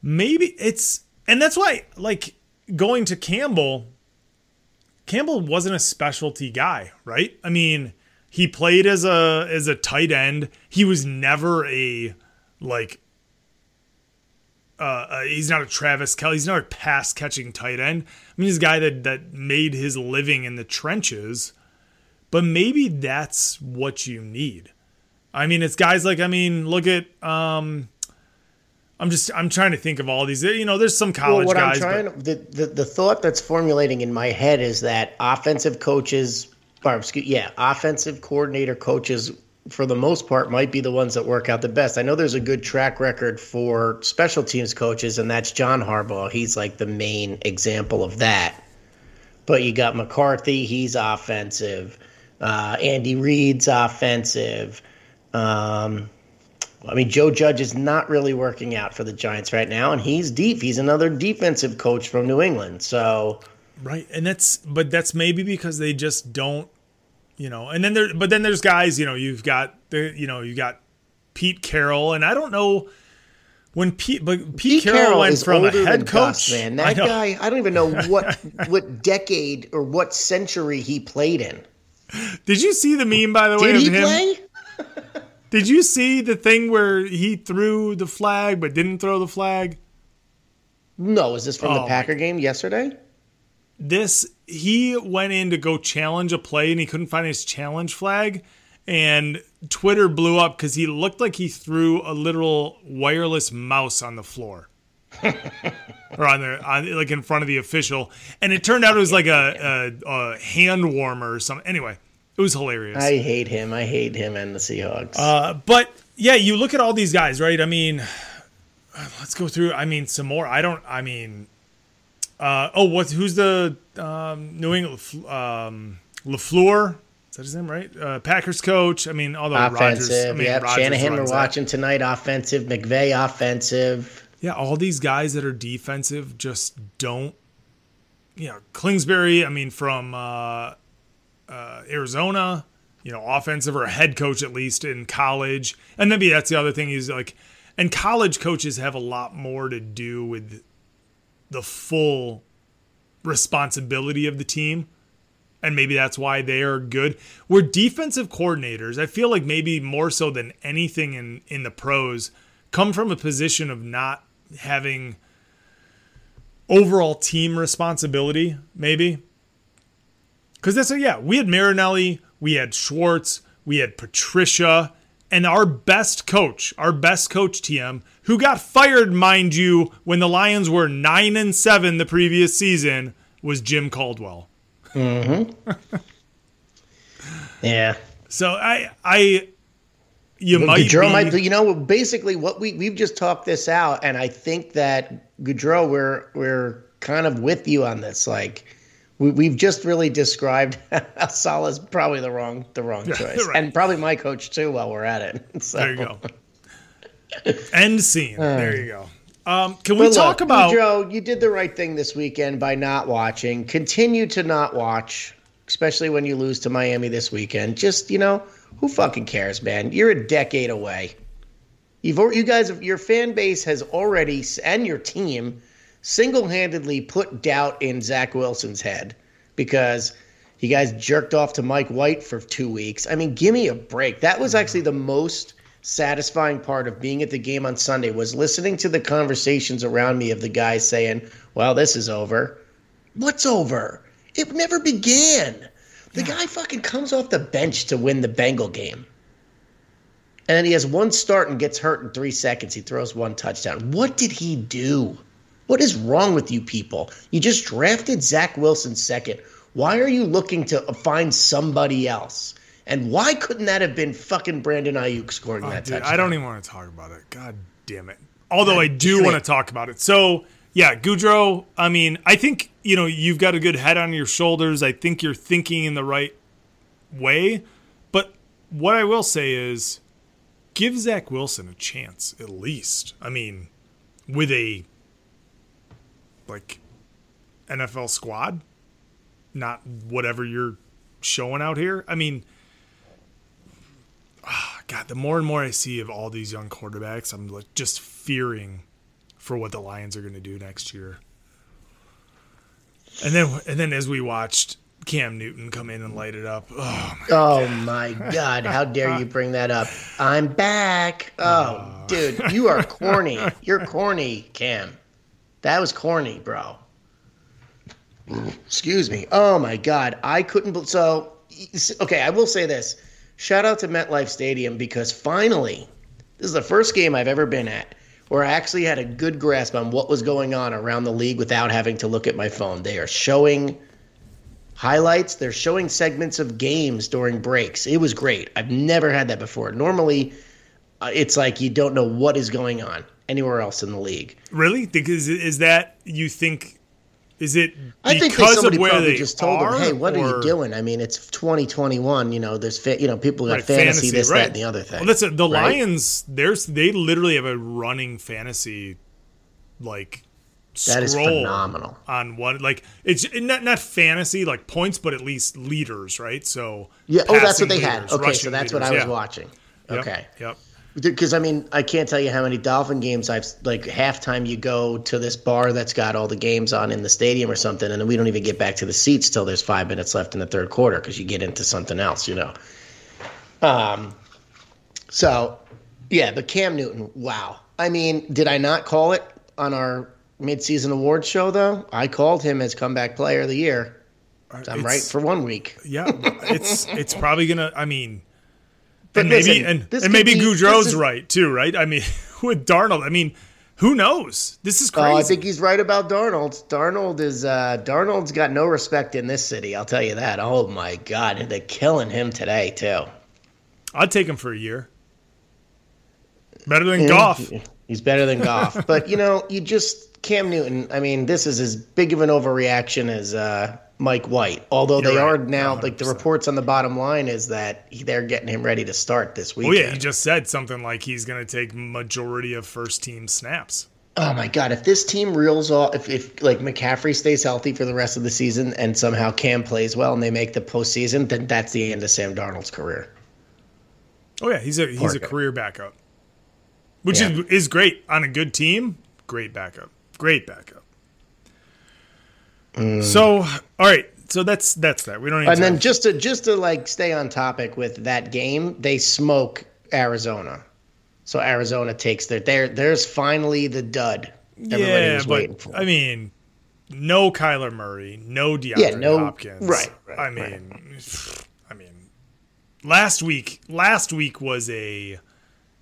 Maybe it's, and that's why, like going to Campbell. Campbell wasn't a specialty guy, right? I mean, he played as a as a tight end. He was never a like uh, uh he's not a Travis Kelce. He's not a pass catching tight end. I mean, he's a guy that that made his living in the trenches. But maybe that's what you need. I mean, it's guys like I mean, look at um I'm just I'm trying to think of all these. You know, there's some college Well, what guys. I'm trying to, the, the the thought that's formulating in my head is that offensive coaches, or excuse, yeah, offensive coordinator coaches, for the most part, might be the ones that work out the best. I know there's a good track record for special teams coaches, and that's John Harbaugh. He's like the main example of that. But you got McCarthy, he's offensive. Uh, Andy Reid's offensive. Um, I mean, Joe Judge is not really working out for the Giants right now, and he's deep. He's another defensive coach from New England. So, Right, and that's but that's maybe because they just don't, you know. And then there, but then there's guys, you know. You've got the, you know, you got Pete Carroll, and I don't know when Pete, but Pete, Pete Carroll, Carroll went is from a head coach. Gus, man. That know. guy, I don't even know what what decade or what century he played in. Did you see the meme by the way Did he him? play? Did you see the thing where he threw the flag but didn't throw the flag? No, is this from Oh, the Packer game yesterday? This he went in to go challenge a play and he couldn't find his challenge flag and twitter blew up because he looked like he threw a literal wireless mouse on the floor or on the on, like in front of the official and it turned out it was like a, a, a hand warmer or something anyway it was hilarious I hate him. I hate him and the Seahawks. uh, but yeah, you look at all these guys, right? I mean, let's go through. I mean, some more. I don't. I mean, uh, oh, what? Who's the um, New England um, LaFleur? Is that his name, right? Uh, Packers coach. I mean, although Rodgers. I offensive. mean, yep. Rodgers Shanahan we're watching tonight. Offensive. McVay offensive. Yeah, all these guys that are defensive just don't. You know, Kingsbury. I mean, from uh, uh, Arizona. You know, offensive or a head coach at least in college, and maybe that's the other thing. Is like, and college coaches have a lot more to do with the full responsibility of the team. And maybe that's why they are good. We're defensive coordinators. I feel like maybe more so than anything in, in the pros, come from a position of not having overall team responsibility, maybe. Because that's, yeah, we had Marinelli, we had Schwartz, we had Patricia, and our best coach, our best coach TM, who got fired, mind you, when the Lions were nine and seven the previous season, was Jim Caldwell. Mm-hmm. Yeah. So I, I, you might Goudreau be, might, you know, basically what we we've just talked this out, and I think that Goudreau, we're we're kind of with you on this. Like, we, we've just really described Saleh's probably the wrong the wrong choice, right. and probably my coach too. While we're at it, so. There you go. End scene. there you go. Um, can we talk look, about? Joe? you did the right thing this weekend by not watching. Continue to not watch, especially when you lose to Miami this weekend. Just you know, who fucking cares, man? You're a decade away. You've you guys, your fan base has already and your team single-handedly put doubt in Zach Wilson's head because you guys jerked off to Mike White for two weeks. I mean, give me a break. That was actually the most satisfying part of being at the game on Sunday was listening to the conversations around me of the guys saying, "Well, this is over." What's over? It never began. The guy fucking comes off the bench to win the Bengal game. And then he has one start and gets hurt in three seconds. He throws one touchdown. What did he do? What is wrong with you people? You just drafted Zach Wilson second. Why are you looking to find somebody else? And why couldn't that have been fucking Brandon Aiyuk scoring Oh, that dude, touchdown? I don't even want to talk about it. God damn it. Although I do want to talk about it. So Yeah, Goudreau. I mean, I think you know you've got a good head on your shoulders. I think you're thinking in the right way. But what I will say is, give Zach Wilson a chance at least. I mean, with a like NFL squad, not whatever you're showing out here. I mean, ah, God, the more and more I see of all these young quarterbacks, I'm like just fearing for what the Lions are going to do next year. And then, and then as we watched Cam Newton come in and light it up, oh my Oh my God! How dare you bring that up? I'm back. Oh, dude, you are corny. You're corny, Cam. That was corny, bro. Excuse me. Oh my God, I couldn't. So, okay, I will say this. Shout out to MetLife Stadium because finally, this is the first game I've ever been at where I actually had a good grasp on what was going on around the league without having to look at my phone. They are showing highlights. They're showing segments of games during breaks. It was great. I've never had that before. Normally, uh, it's like you don't know what is going on anywhere else in the league. Really? Because is that you think? Is it I think because somebody of where probably they just told are, them, "Hey, what are you doing?" I mean, it's 2021. You know, there's fa- you know people got Right, fantasy, this, that, and the other thing. Well, that's it. The right? Lions. There's they literally have a running fantasy, like That is scroll phenomenal. on one. Like it's not not fantasy like points, but at least leaders, right? So Yeah. Oh, that's what they had. Okay, so that's what I was yeah. watching. Yep, Okay. Yep. Because I mean, I can't tell you how many Dolphin games I've like halftime. You go to this bar that's got all the games on in the stadium or something, and then we don't even get back to the seats till there's five minutes left in the third quarter because you get into something else, you know. Um. So, yeah, but Cam Newton, wow. I mean, did I not call it on our midseason awards show though? I called him as comeback player of the year. I'm It's- right for one week. Yeah, it's it's probably gonna. I mean, But and maybe listen, and, this and maybe be- Goudreau's is- right too, right? I mean, with Darnold, I mean, who knows? This is crazy. Oh, I think he's right about Darnold. Darnold is uh, Darnold's got no respect in this city. I'll tell you that. Oh my God, they're killing him today too. I'd take him for a year. Better than Goff. He's better than Goff, but you know, you just Cam Newton. I mean, this is as big of an overreaction as uh, Mike White. Although they You're are right, now, like the reports on the bottom line is that they're getting him ready to start this week. Oh yeah, he just said something like he's going to take majority of first team snaps. Oh my god! If this team reels off, if, if like McCaffrey stays healthy for the rest of the season, and somehow Cam plays well, and they make the postseason, then that's the end of Sam Darnold's career. Oh yeah, he's a he's a career backup, which Yeah. is is great on a good team. Great backup, great backup. Mm. So all right, so that's that's that. We don't need And then just to just to like stay on topic with that game, they smoke Arizona. So Arizona takes their there. There's finally the dud everybody yeah, was but waiting for. I mean, no Kyler Murray, no DeAndre Yeah, no- Hopkins. right, right, I mean, I mean, last week last week was a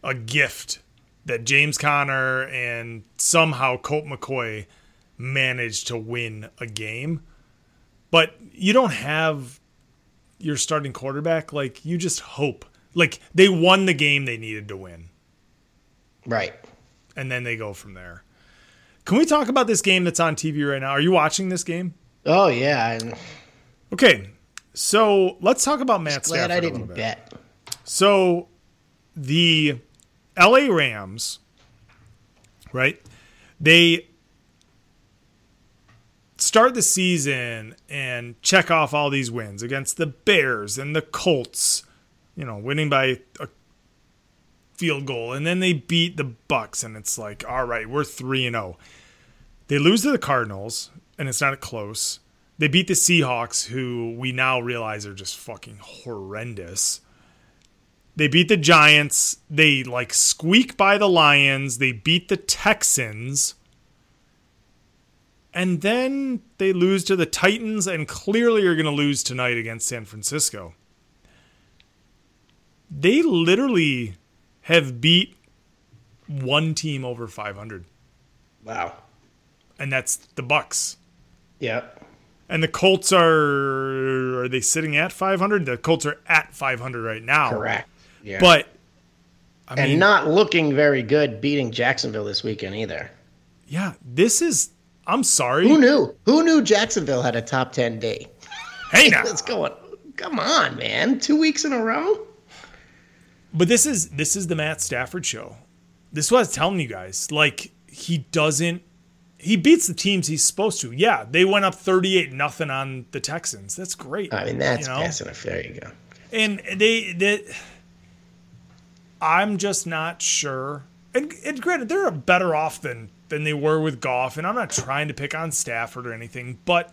a gift that James Conner and somehow Colt McCoy managed to win a game. But you don't have your starting quarterback. Like you just hope. Like they won the game they needed to win right. and then they go from there. Can we talk about this game that's on TV right now? Are you watching this game? Oh yeah. I'm Okay, so let's talk about Matt glad Stafford I a little didn't bet. So the LA Rams, right? They start the season and check off all these wins against the Bears and the Colts, you know, winning by a field goal and then they beat the Bucs and it's like, all right, we're 3 and 0. They lose to the Cardinals and it's not close. They beat the Seahawks who we now realize are just fucking horrendous. They beat the Giants. They like squeak by the Lions. They beat the Texans. And then they lose to the Titans and clearly are going to lose tonight against San Francisco. They literally have beat one team over 500 Wow. and that's the Bucs. Yeah. And the Colts are are they sitting at 500? The Colts are at 500 right now. Correct. Yeah. But I and mean, not looking very good beating Jacksonville this weekend either. yeah, this is I'm sorry. Who knew? Who knew Jacksonville had a top ten day? Hey now. Let's go on. Come on, man. Two weeks in a row. But this is this is the Matt Stafford show. This is what I was telling you guys. Like he doesn't he beats the teams he's supposed to. Yeah, they went up 38 nothing on the Texans. That's great. I mean, that's you know? passing it. There you go. And they that I'm just not sure. And, and granted, they're better off than than they were with Goff. And I'm not trying to pick on Stafford or anything, but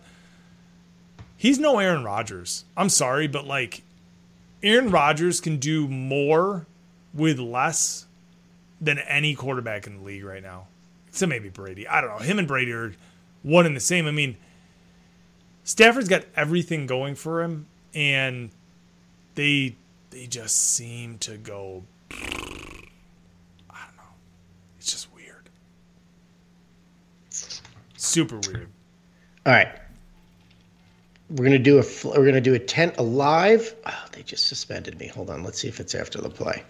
he's no Aaron Rodgers. I'm sorry, but like Aaron Rodgers can do more with less than any quarterback in the league right now. Except maybe Brady. I don't know. Him and Brady are one and the same. I mean, Stafford's got everything going for him, and they they just seem to go. I don't know. It's just weird. Super weird. All right. We're gonna do a we're gonna do a tent alive. Oh, they just suspended me. Hold on. Let's see if it's after the play.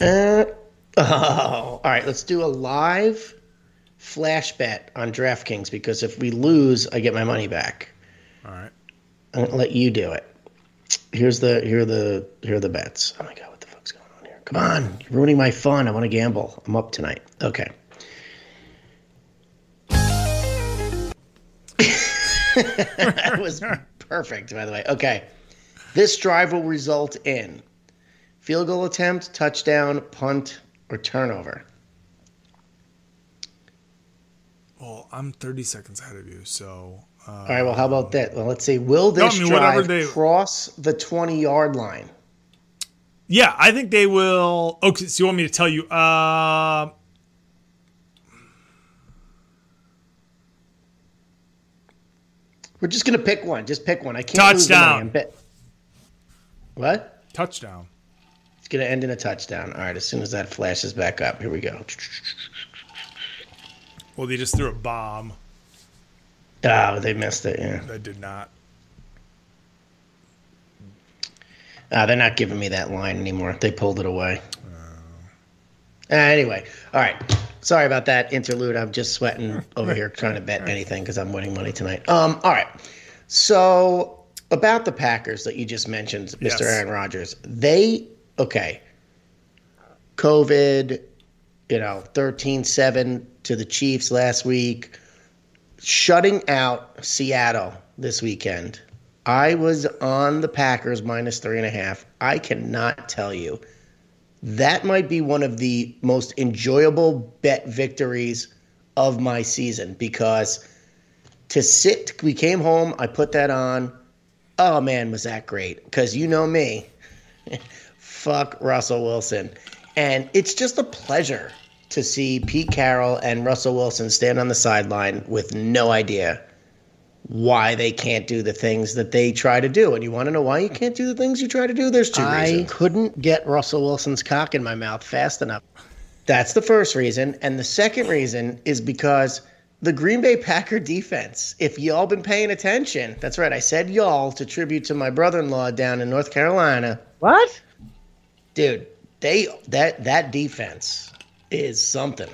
Uh, oh, all right. Let's do a live flash bet on DraftKings because if we lose, I get my money back. All right. I'm gonna let you do it. Here's the here are the here are the bets. Oh my god, what the fuck's going on here? Come on, you're ruining my fun. I want to gamble. I'm up tonight. Okay. That was perfect, by the way. Okay. This drive will result in field goal attempt, touchdown, punt, or turnover. Well, I'm 30 seconds ahead of you, so. Uh, All right, well, how about that? Well, let's see. Will No, I this mean, drive they- cross the 20 yard line? yeah, I think they will. Okay, so you want me to tell you? Uh, We're just gonna pick one. Just pick one. I can't lose. Touchdown. I'm What? touchdown. It's gonna end in a touchdown. All right. As soon as that flashes back up, here we go. Well, they just threw a bomb. Oh, they missed it. Yeah. they did not. Uh, they're not giving me that line anymore. They pulled it away. Uh, anyway, all right. Sorry about that interlude. I'm just sweating over here trying to bet anything because I'm winning money tonight. Um, all right. So about the Packers that you just mentioned, Mr. Yes. Aaron Rodgers, they okay. COVID, you know, 13-7 to the Chiefs last week, shutting out Seattle this weekend. I was on the Packers minus three and a half. I cannot tell you. That might be one of the most enjoyable bet victories of my season because to sit, we came home, I put that on. Oh man, was that great? Because you know me, fuck Russell Wilson. And it's just a pleasure to see Pete Carroll and Russell Wilson stand on the sideline with no idea why they can't do the things that they try to do. And you want to know why you can't do the things you try to do? There's two I reasons. I couldn't get Russell Wilson's cock in my mouth fast enough. That's the first reason. And the second reason is because the Green Bay Packer defense, if y'all been paying attention, that's right, I said y'all to tribute to my brother-in-law down in North Carolina. What? Dude, they that that defense is something.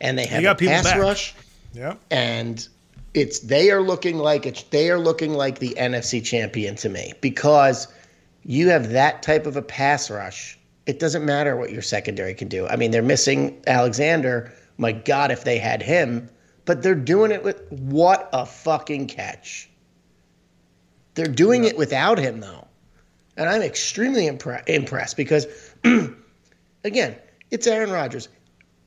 And they have got a people pass back. rush Yeah. and it's they are looking like it's they are looking like the NFC champion to me because you have that type of a pass rush. It doesn't matter what your secondary can do. I mean, they're missing Alexander. My God, if they had him, but they're doing it with what a fucking catch. They're doing it without him though, and I'm extremely impre- impressed because, again, it's Aaron Rodgers.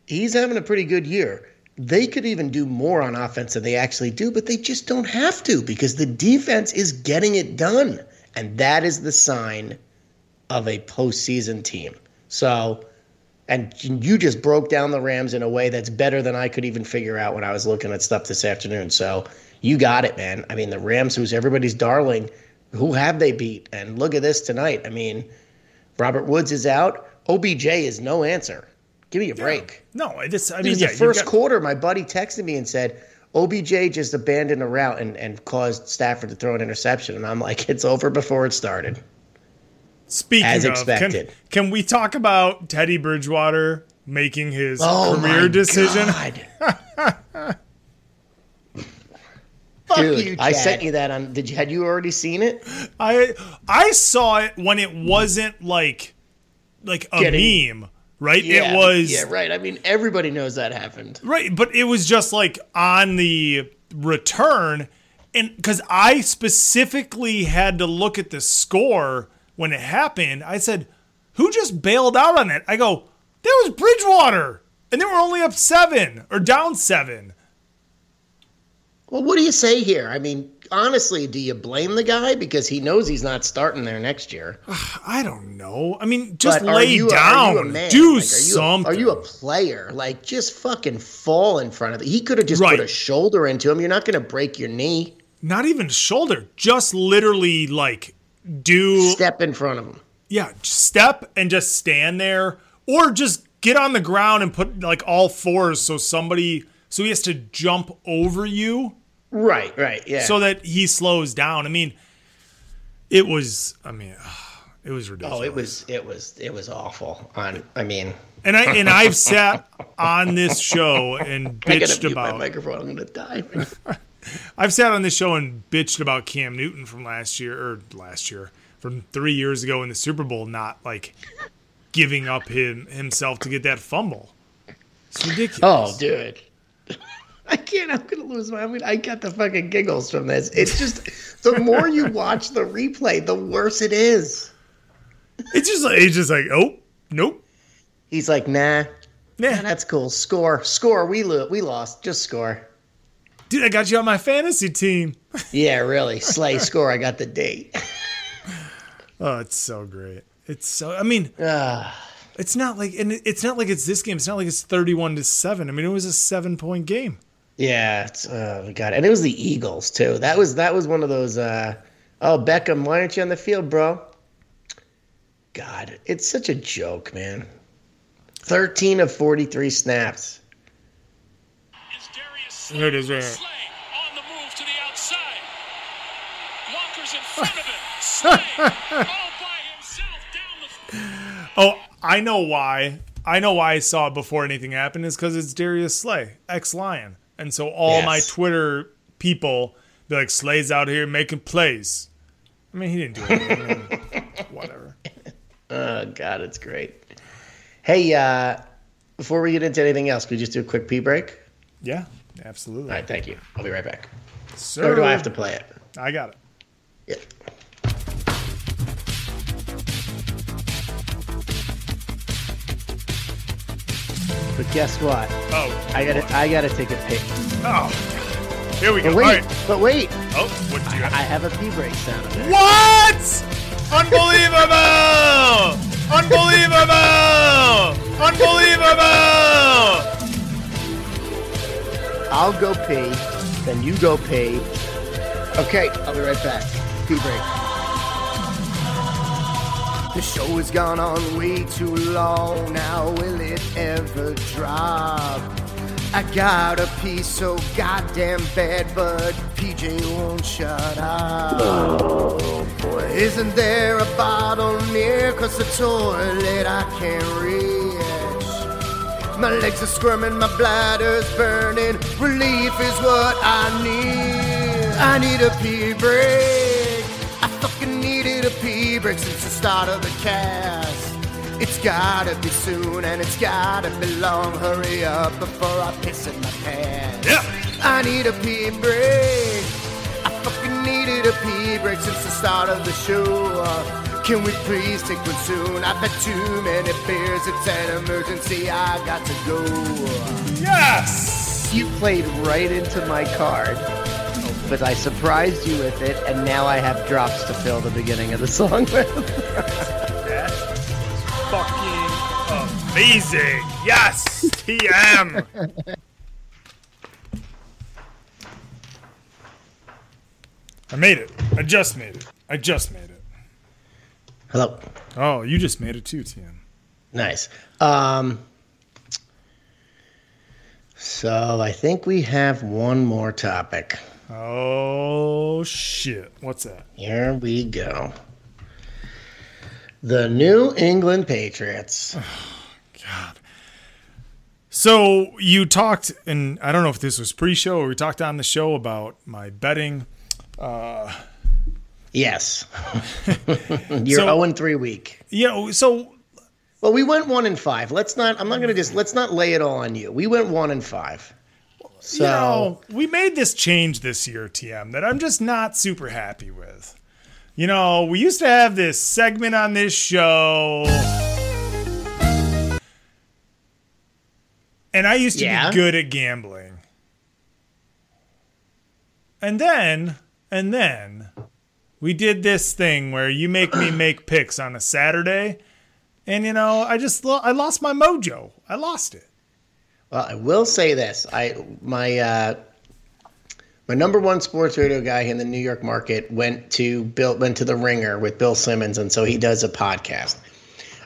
He's having a pretty good year they could even do more on offense than they actually do, but they just don't have to because the defense is getting it done. And that is the sign of a postseason team. So, and you just broke down the Rams in a way that's better than I could even figure out when I was looking at stuff this afternoon. So, you got it, man. I mean, the Rams, who's everybody's darling, who have they beat? And look at this tonight. I mean, Robert Woods is out. OBJ is no answer. Give me a break. No, this. I It mean, was yeah, the first got- quarter. My buddy texted me and said, OBJ just abandoned a route and, and caused Stafford to throw an interception. And I'm like, it's over before it started. Speaking as of, expected. Can, can we talk about Teddy Bridgewater making his Oh, career my decision? God. Fuck Dude, you, I sent you that on. Did you? Had you already seen it? I I saw it when it wasn't like like a Getting- meme, right? it was Yeah, right. I mean, everybody knows that happened. right, but it was just like on the return, and because I specifically had to look at the score when it happened, I said, "Who just bailed out on it?" I go, "That was Bridgewater," and they were only up seven or down seven. Well, what do you say here? I mean, honestly, do you blame the guy because he knows he's not starting there next year? I don't know. I mean, just But lay you- down, you a man? do Like, are you a- are you a player? Like, just fucking fall in front of it. He could have just Right. put a shoulder into him. You're not going to break your knee. not even shoulder, just literally like do Step in front of him. yeah, step and just stand there, or just get on the ground and put like all fours so somebody so he has to jump over you Right, right, yeah. so that he slows down. I mean, it was. I mean, oh, it was ridiculous. oh, it was, it was, it was awful. On, I mean, and I and I've sat on this show and bitched about. microphone. I'm gonna die. I've sat on this show and bitched about Cam Newton from last year or last year from three years ago in the Super Bowl, not like giving up him himself to get that fumble. It's ridiculous. Oh, dude. I can't. I'm gonna lose my. I mean, I got the fucking giggles from this. It's just the more you watch the replay, the worse it is. It's just like it's just like oh nope. He's like, nah, nah, that's cool. Score, score. We lo- we lost. Just score. dude, I got you on my fantasy team. Yeah, really. Slay score. I got the date. Oh, it's so great. It's so. I mean, Ah, it's not like and it's not like it's this game. It's not like it's thirty-one to seven. I mean, it was a seven-point game. Yeah. It's, oh god. And it was the Eagles too. That was that was one of those. uh Oh, Beckham, why aren't you on the field, bro? God, it's such a joke, man. Thirteen of forty-three snaps. Is Darius it is, right. Slay on the move to the outside. Walker's in front of him. Slay all by himself down the Oh, I know why. I know why I saw it before anything happened is because it's Darius Slay, ex Lion, and so all Yes. my Twitter people be like, Slay's out here making plays. I mean, he didn't do anything. Whatever. Oh God, it's great. Hey, uh, before we get into anything else, could we just do a quick pee break? Yeah, absolutely. All right, thank you. I'll be right back. Sir, Or do I have to play it? I got it. Yeah. But guess what? Oh, I gotta I gotta take a pic. oh. Here we go. But wait, right. but wait, Oh, what did you got? I have a pee break sound. What? Unbelievable! Unbelievable! Unbelievable! I'll go pee, then you go pee. Okay, I'll be right back. Pee break. The show has gone on way too long now. Will it ever drop? I got a pee so goddamn bad, but PJ won't shut up. Oh boy. Isn't there a bottle near? Cause the toilet I can't reach. My legs are squirming, my bladder's burning. Relief is what I need. I need a pee break. A pee break since the start of the cast. It's gotta be soon and it's gotta be long. Hurry up before I piss in my pants. Yeah. I need a pee break. I fucking needed a pee break since the start of the show. Can we please take one soon? I've had too many beers. It's an emergency. I got to go. Yes! You played right into my card, but I surprised you with it, and now I have drops to fill the beginning of the song with. That was fucking amazing. Yes! TM! I made it. I just made it. I just made it. Hello. Oh, you just made it too, TM. Nice. Um, so I think we have one more topic. Oh, shit. What's that? Here we go. The New England Patriots. God. So you talked, and I don't know if this was pre-show or we talked on the show about my betting. Uh, Yes. You're So- 0 and 3 week. Yeah. so Well, we went 1 and 5. Let's not I'm not going to just let's not lay it all on you. We went 1 and 5. So you know, we made this change this year, TM, that I'm just not super happy with. You know, we used to have this segment on this show. And I used to Yeah. be good at gambling. And then, and then, we did this thing where you make me make picks on a Saturday. And, you know, I just, lo- I lost my mojo. I lost it. Well, I will say this. I my uh, my number one sports radio guy in the New York market went to Bill went to the Ringer with Bill Simmons, and so he does a podcast.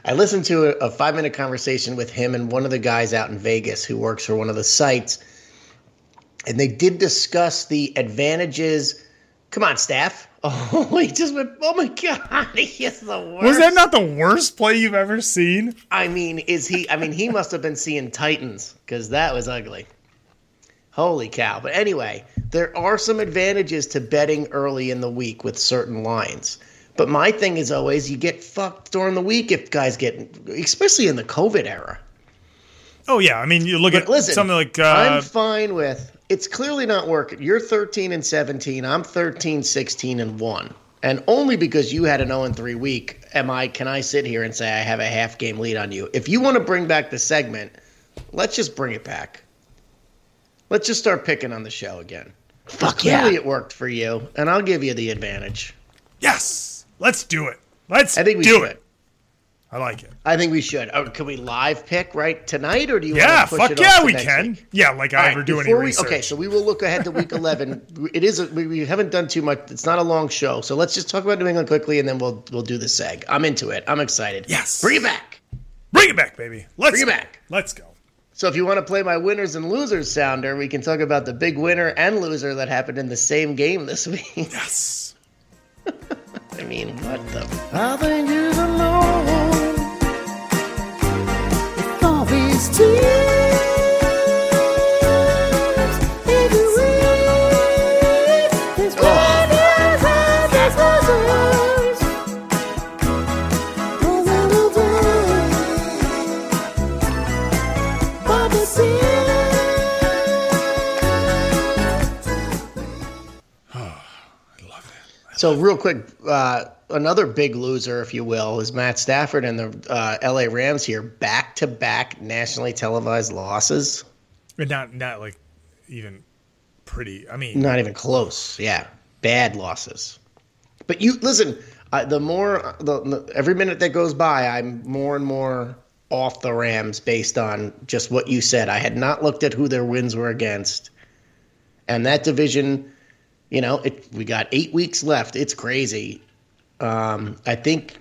I listened to a, a five minute conversation with him and one of the guys out in Vegas who works for one of the sites, and they did discuss the advantages. Come on, staff. Oh, he just went. Oh my god, he is the worst. Was that not the worst play you've ever seen? I mean, is he? I mean, he must have been seeing Titans because that was ugly. Holy cow! But anyway, there are some advantages to betting early in the week with certain lines. But my thing is always you get fucked during the week if guys get, especially in the COVID era. Oh yeah, I mean you look But at listen, something like uh, I'm fine with. It's clearly not working. You're 13 and 17. I'm 13, 16 and one. And only because you had an 0 and 3 week am I can I sit here and say I have a half game lead on you. If you want to bring back the segment, let's just bring it back. Let's just start picking on the show again. Fuck Clearly yeah. it worked for you, and I'll give you the advantage. yes, let's do it. Let's I think we do should. it. I like it. I think we should. Oh, can we live pick right tonight, or do you Yeah, want to push fuck it yeah, off to we can. week? Yeah, like I All ever right, do any before we- research. Okay, so we will look ahead to week 11. It is a, we, we haven't done too much. It's not a long show, so let's just talk about New England quickly, and then we'll we'll do the seg. I'm into it. I'm excited. Yes. bring it back. Bring it back, baby. Let's Bring it go. back. Let's go. So if you want to play my winners and losers sounder, we can talk about the big winner and loser that happened in the same game this week. Yes. I mean, what the? I think you're little day, Bobby So real quick, uh, another big loser, if you will, is Matt Stafford and the uh, L.A. Rams here, back to back nationally televised losses. But not not like even pretty. I mean, Not even close. Yeah, bad losses. But you listen. Uh, the more the, the every minute that goes by, I'm more and more off the Rams based on just what you said. I had not looked at who their wins were against, and that division. You know, it, we got eight weeks left. It's crazy. Um, I think,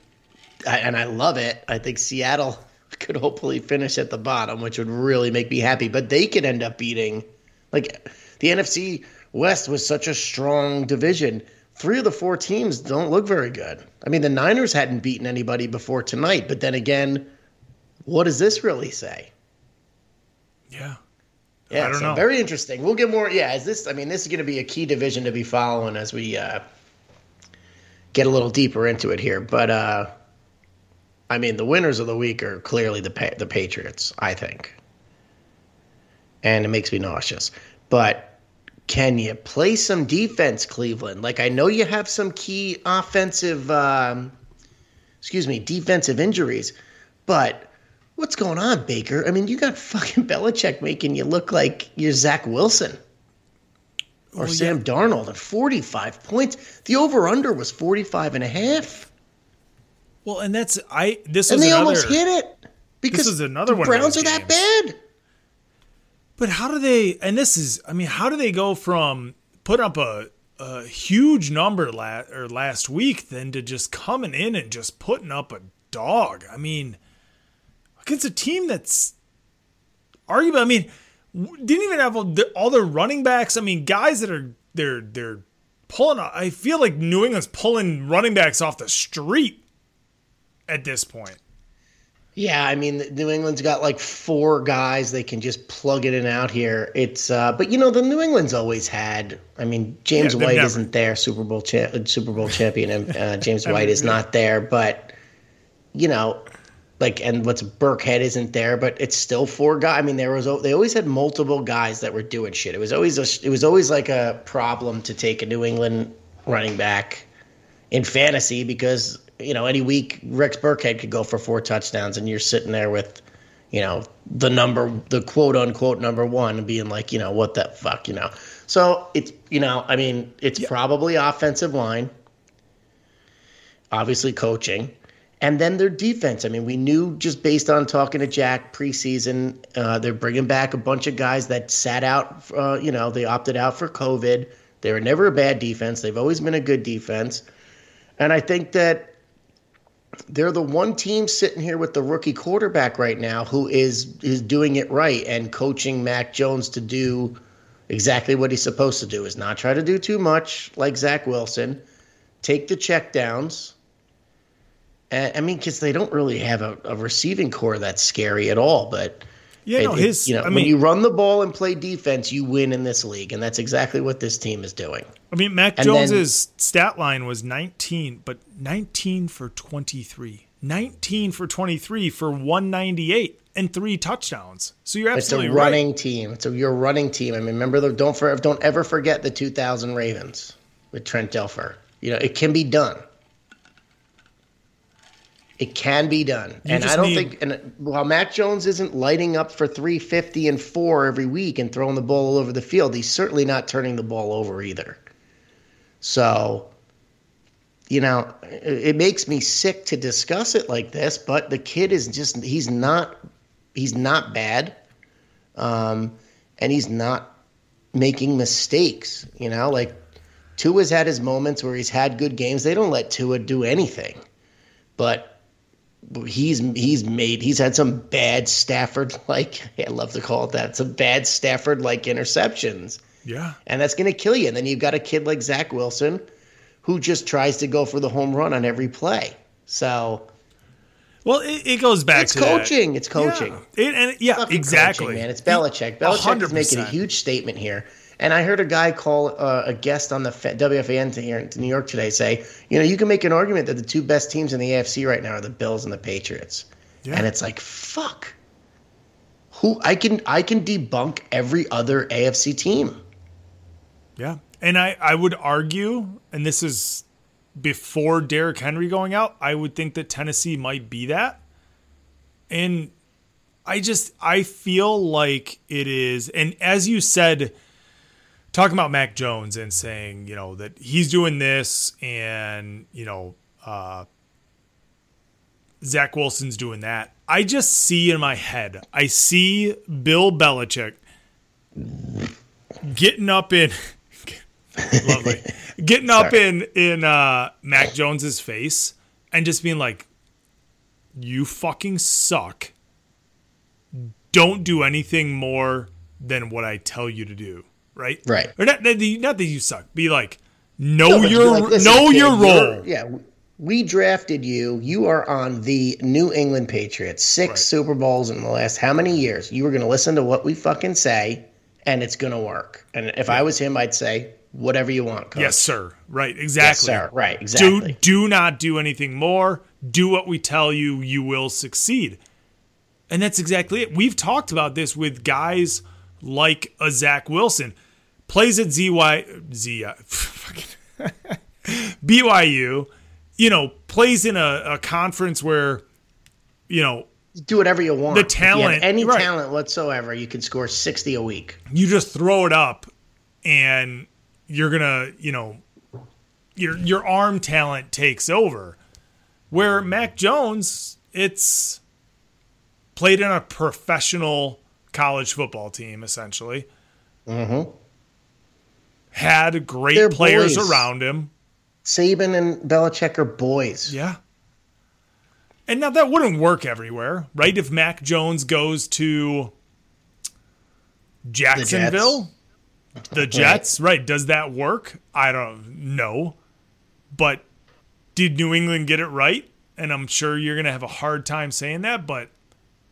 and I love it. I think Seattle could hopefully finish at the bottom, which would really make me happy. But they could end up beating, like, the NFC West was such a strong division. Three of the four teams don't look very good. I mean, the Niners hadn't beaten anybody before tonight, but then again, what does this really say? yeah. Yeah, I don't so know. very interesting. We'll get more. Yeah, is this? I mean, this is going to be a key division to be following as we uh, get a little deeper into it here. But uh, I mean, the winners of the week are clearly the pa- the Patriots. I think, and it makes me nauseous. But can you play some defense, Cleveland? Like I know you have some key offensive, um, excuse me, defensive injuries, but what's going on, Baker? I mean, you got fucking Belichick making you look like you're Zach Wilson or Well, Sam Darnold at 45 points. The over under was 45 and a half. Well, and that's I. This And they another. almost hit it because this is another the one Browns are that bad. But how do they? And this is, I mean, how do they go from putting up a a huge number la- or last week then to just coming in and just putting up a dog? I mean, against a team that's arguably, I mean, didn't even have all the, all their running backs. I mean, guys that are they're they're pulling. I feel like New England's pulling running backs off the street at this point. Yeah, I mean, New England's got like four guys they can just plug it in out here. It's, uh, but you know, the New England's always had. I mean, James Yeah, White never- isn't there, Super Bowl cha- Super Bowl champion, and uh, James White is not there. But you know, like, and what's Burkhead isn't there, but it's still four guys. I mean, there was they always had multiple guys that were doing shit. It was always a, it was always like a problem to take a New England running back in fantasy because you know any week Rex Burkhead could go for four touchdowns and you're sitting there with you know the number the quote unquote number one and being like you know what the fuck you know so it's you know I mean it's probably offensive line obviously coaching and then their defense. I mean we knew just based on talking to Jack preseason uh, they're bringing back a bunch of guys that sat out uh, you know they opted out for COVID. They were never a bad defense. They've always been a good defense. And I think that they're the one team sitting here with the rookie quarterback right now who is is doing it right and coaching Mac Jones to do exactly what he's supposed to do is not try to do too much like Zach Wilson, take the checkdowns. I mean, because they don't really have a, a receiving core that's scary at all. But Yeah, no, it- it- you know, I when you run the ball and play defense, you win in this league, and that's exactly what this team is doing. I mean, Mac and then- Jones's stat line was 19, but 19 for 23. 19 for 23 for 198 and three touchdowns. So you're absolutely It's a running right. team. It's a your running team. I mean, remember the don't for, don't ever forget the 2000 Ravens with Trent Dilfer. You know, it can be done. It can be done, and I don't need- think. And while Mac Jones isn't lighting up for 350 and four every week and throwing the ball all over the field, he's certainly not turning the ball over either. So, you know, it, makes me sick to discuss it like this. But the kid is just—he's not he's not bad, um, and he's not making mistakes. You know, like Tua's had his moments where he's had good games. They don't let Tua do anything, but he's he's made he's had some bad Stafford like I love to call it that some bad Stafford like interceptions, Yeah. and that's going to kill you. And then you've got a kid like Zach Wilson, who just tries to go for the home run on every play. So Well, it, it goes back it's to that. coaching. It's coaching. Yeah, it, and yeah, exactly, coaching, man. It's Belichick. Belichick is making a huge statement here. And I heard a guy call uh, a guest on the WFAN to here to New York today say, you know, you can make an argument that the two best teams in the AFC right now are the Bills and the Patriots. Yeah. And it's like, fuck. Who I can I can debunk every other AFC team. Yeah. And I, I would argue, and this is before Derrick Henry going out, I would think that Tennessee might be that. And I just I feel like it is and as you said talking about Mac Jones and saying, you know, that he's doing this and, you know, uh Zach Wilson's doing that. I just see in my head, I see Bill Belichick getting up in lovely getting up in in uh mac jones's face and just being like you fucking suck. Don't do anything more than what i tell you to do right Right. or not, not that you- not that you suck be like know No, your like, know kid, your role Yeah, we drafted you. You are on the New England Patriots. Six Right. Super Bowls in the last how many years? You were going to listen to what we fucking say, and it's going to work. And if I was him, I'd say whatever you want. Coach. yes sir right Yes, exactly sir. Right. Exactly. do do not do anything more do what we tell you you will succeed and that's exactly it we've talked about this with guys like a zach wilson plays at zy z fucking byu you know plays in a, a conference where you know do whatever you want. The If you have talent- any right. talent whatsoever, you can score sixty a week. you just throw it up and you're gonna you know your your arm talent takes over where mac jones it's played in a professional college football team essentially mm-hmm. Had great They're players boys. around him Saban and Belichick are boys. yeah and now that wouldn't work everywhere right if mac jones goes to jacksonville the Jets, right. Does that work? I don't know. But did New England get it right? and I'm sure you're going to have a hard time saying that, but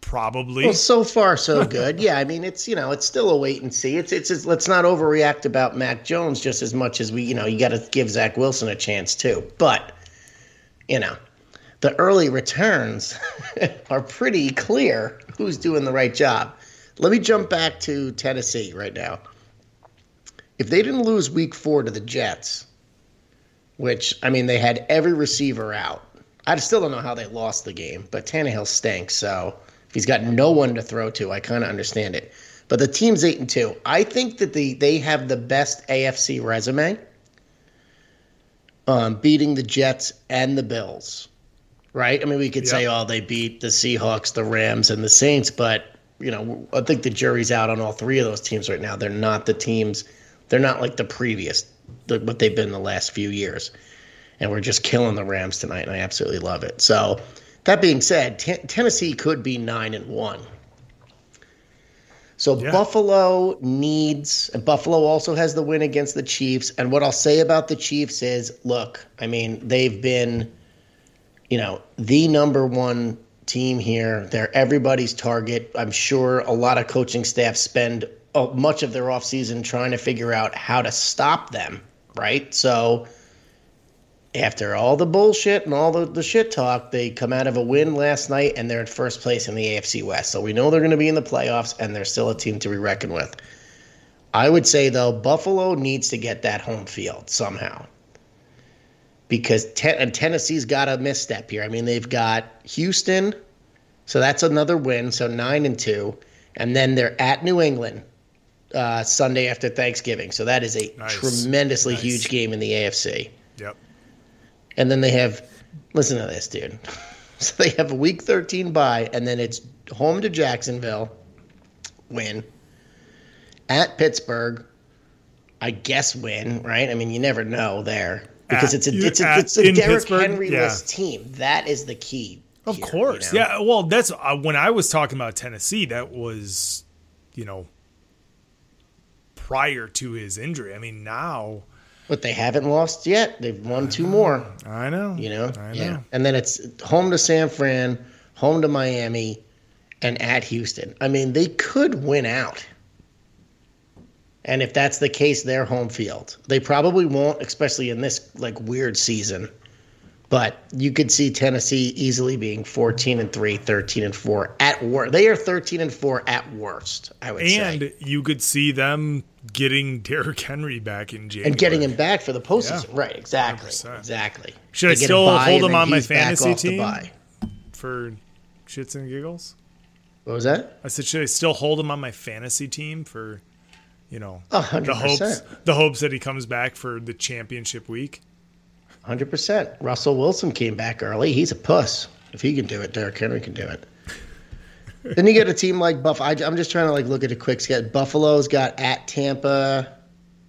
probably. Well, so far so good. Yeah, I mean it's you know it's still a wait and see. It's it's, it's let's not overreact about Mac Jones just as much as we you know you got to give Zach Wilson a chance too. But you know the early returns are pretty clear who's doing the right job. Let me jump back to Tennessee right now. If they didn't lose Week Four to the Jets, which I mean they had every receiver out. I still don't know how they lost the game, but Tannehill stinks. So he's got no one to throw to, I kind of understand it. But the team's eight and two. I think that the they have the best AFC resume, um, beating the Jets and the Bills. Right? I mean, we could say, oh, they beat the Seahawks, the Rams, and the Saints, but you know, I think the jury's out on all three of those teams right now. They're not the teams. They're not like the previous, the, what they've been the last few years and we're just killing the Rams tonight, and I absolutely love it. So, that being said, T- Tennessee could be nine and one. So Yeah. Buffalo needs, and Buffalo also has the win against the Chiefs. And what I'll say about the Chiefs is, look, I mean, they've been, you know, the number one team here. They're everybody's target. I'm sure a lot of coaching staff spend uh, much of their offseason trying to figure out how to stop them, right? So after all the bullshit and all the, the shit talk, they come out of a win last night and they're in first place in the AFC West. So we know they're going to be in the playoffs and they're still a team to be reckoned with. I would say, though, Buffalo needs to get that home field somehow. Because ten- and Tennessee's got a misstep here. I mean, they've got Houston, so that's another win, so nine and two. And then they're at New England uh, Sunday after Thanksgiving. So that is a Nice. tremendously Nice. huge game in the AFC. Yep. And then they have, listen to this, dude. So they have a week 13 bye, and then it's home to Jacksonville, win. At Pittsburgh, I guess win, right? I mean, you never know there because At- it's a it's a, at- it's a Derrick Pittsburgh? Henry-less Yeah. team. That is the key. Of here, course. you know? Yeah. Well, that's uh, when I was talking about Tennessee, that was, you know, prior to his injury. I mean, now, But they haven't lost yet. They've won two more. I know. You know, I know. yeah. And then it's home to San Fran, home to Miami, and at Houston. I mean, they could win out. And if that's the case, they're home field. They probably won't, especially in this like weird season. But you could see Tennessee easily being 14 and 3, 13 and 4 at worst. They are 13 and 4 at worst, I would And say. And you could see them getting Derrick Henry back in January. And getting him back for the postseason. Yeah. Right, exactly. 100%. Exactly. Should I They a still hold him on my fantasy team? for shits and giggles. What was that? I said, should I still hold him on my fantasy team for, you know, A hundred the hopes, the hopes that he comes back for the championship week? Hundred percent. Russell Wilson came back early. He's a puss. If he can do it, Derrick Henry can do it. then you get a team like Buff. I, I'm just trying to like look at a quick sketch. Buffalo's got at Tampa,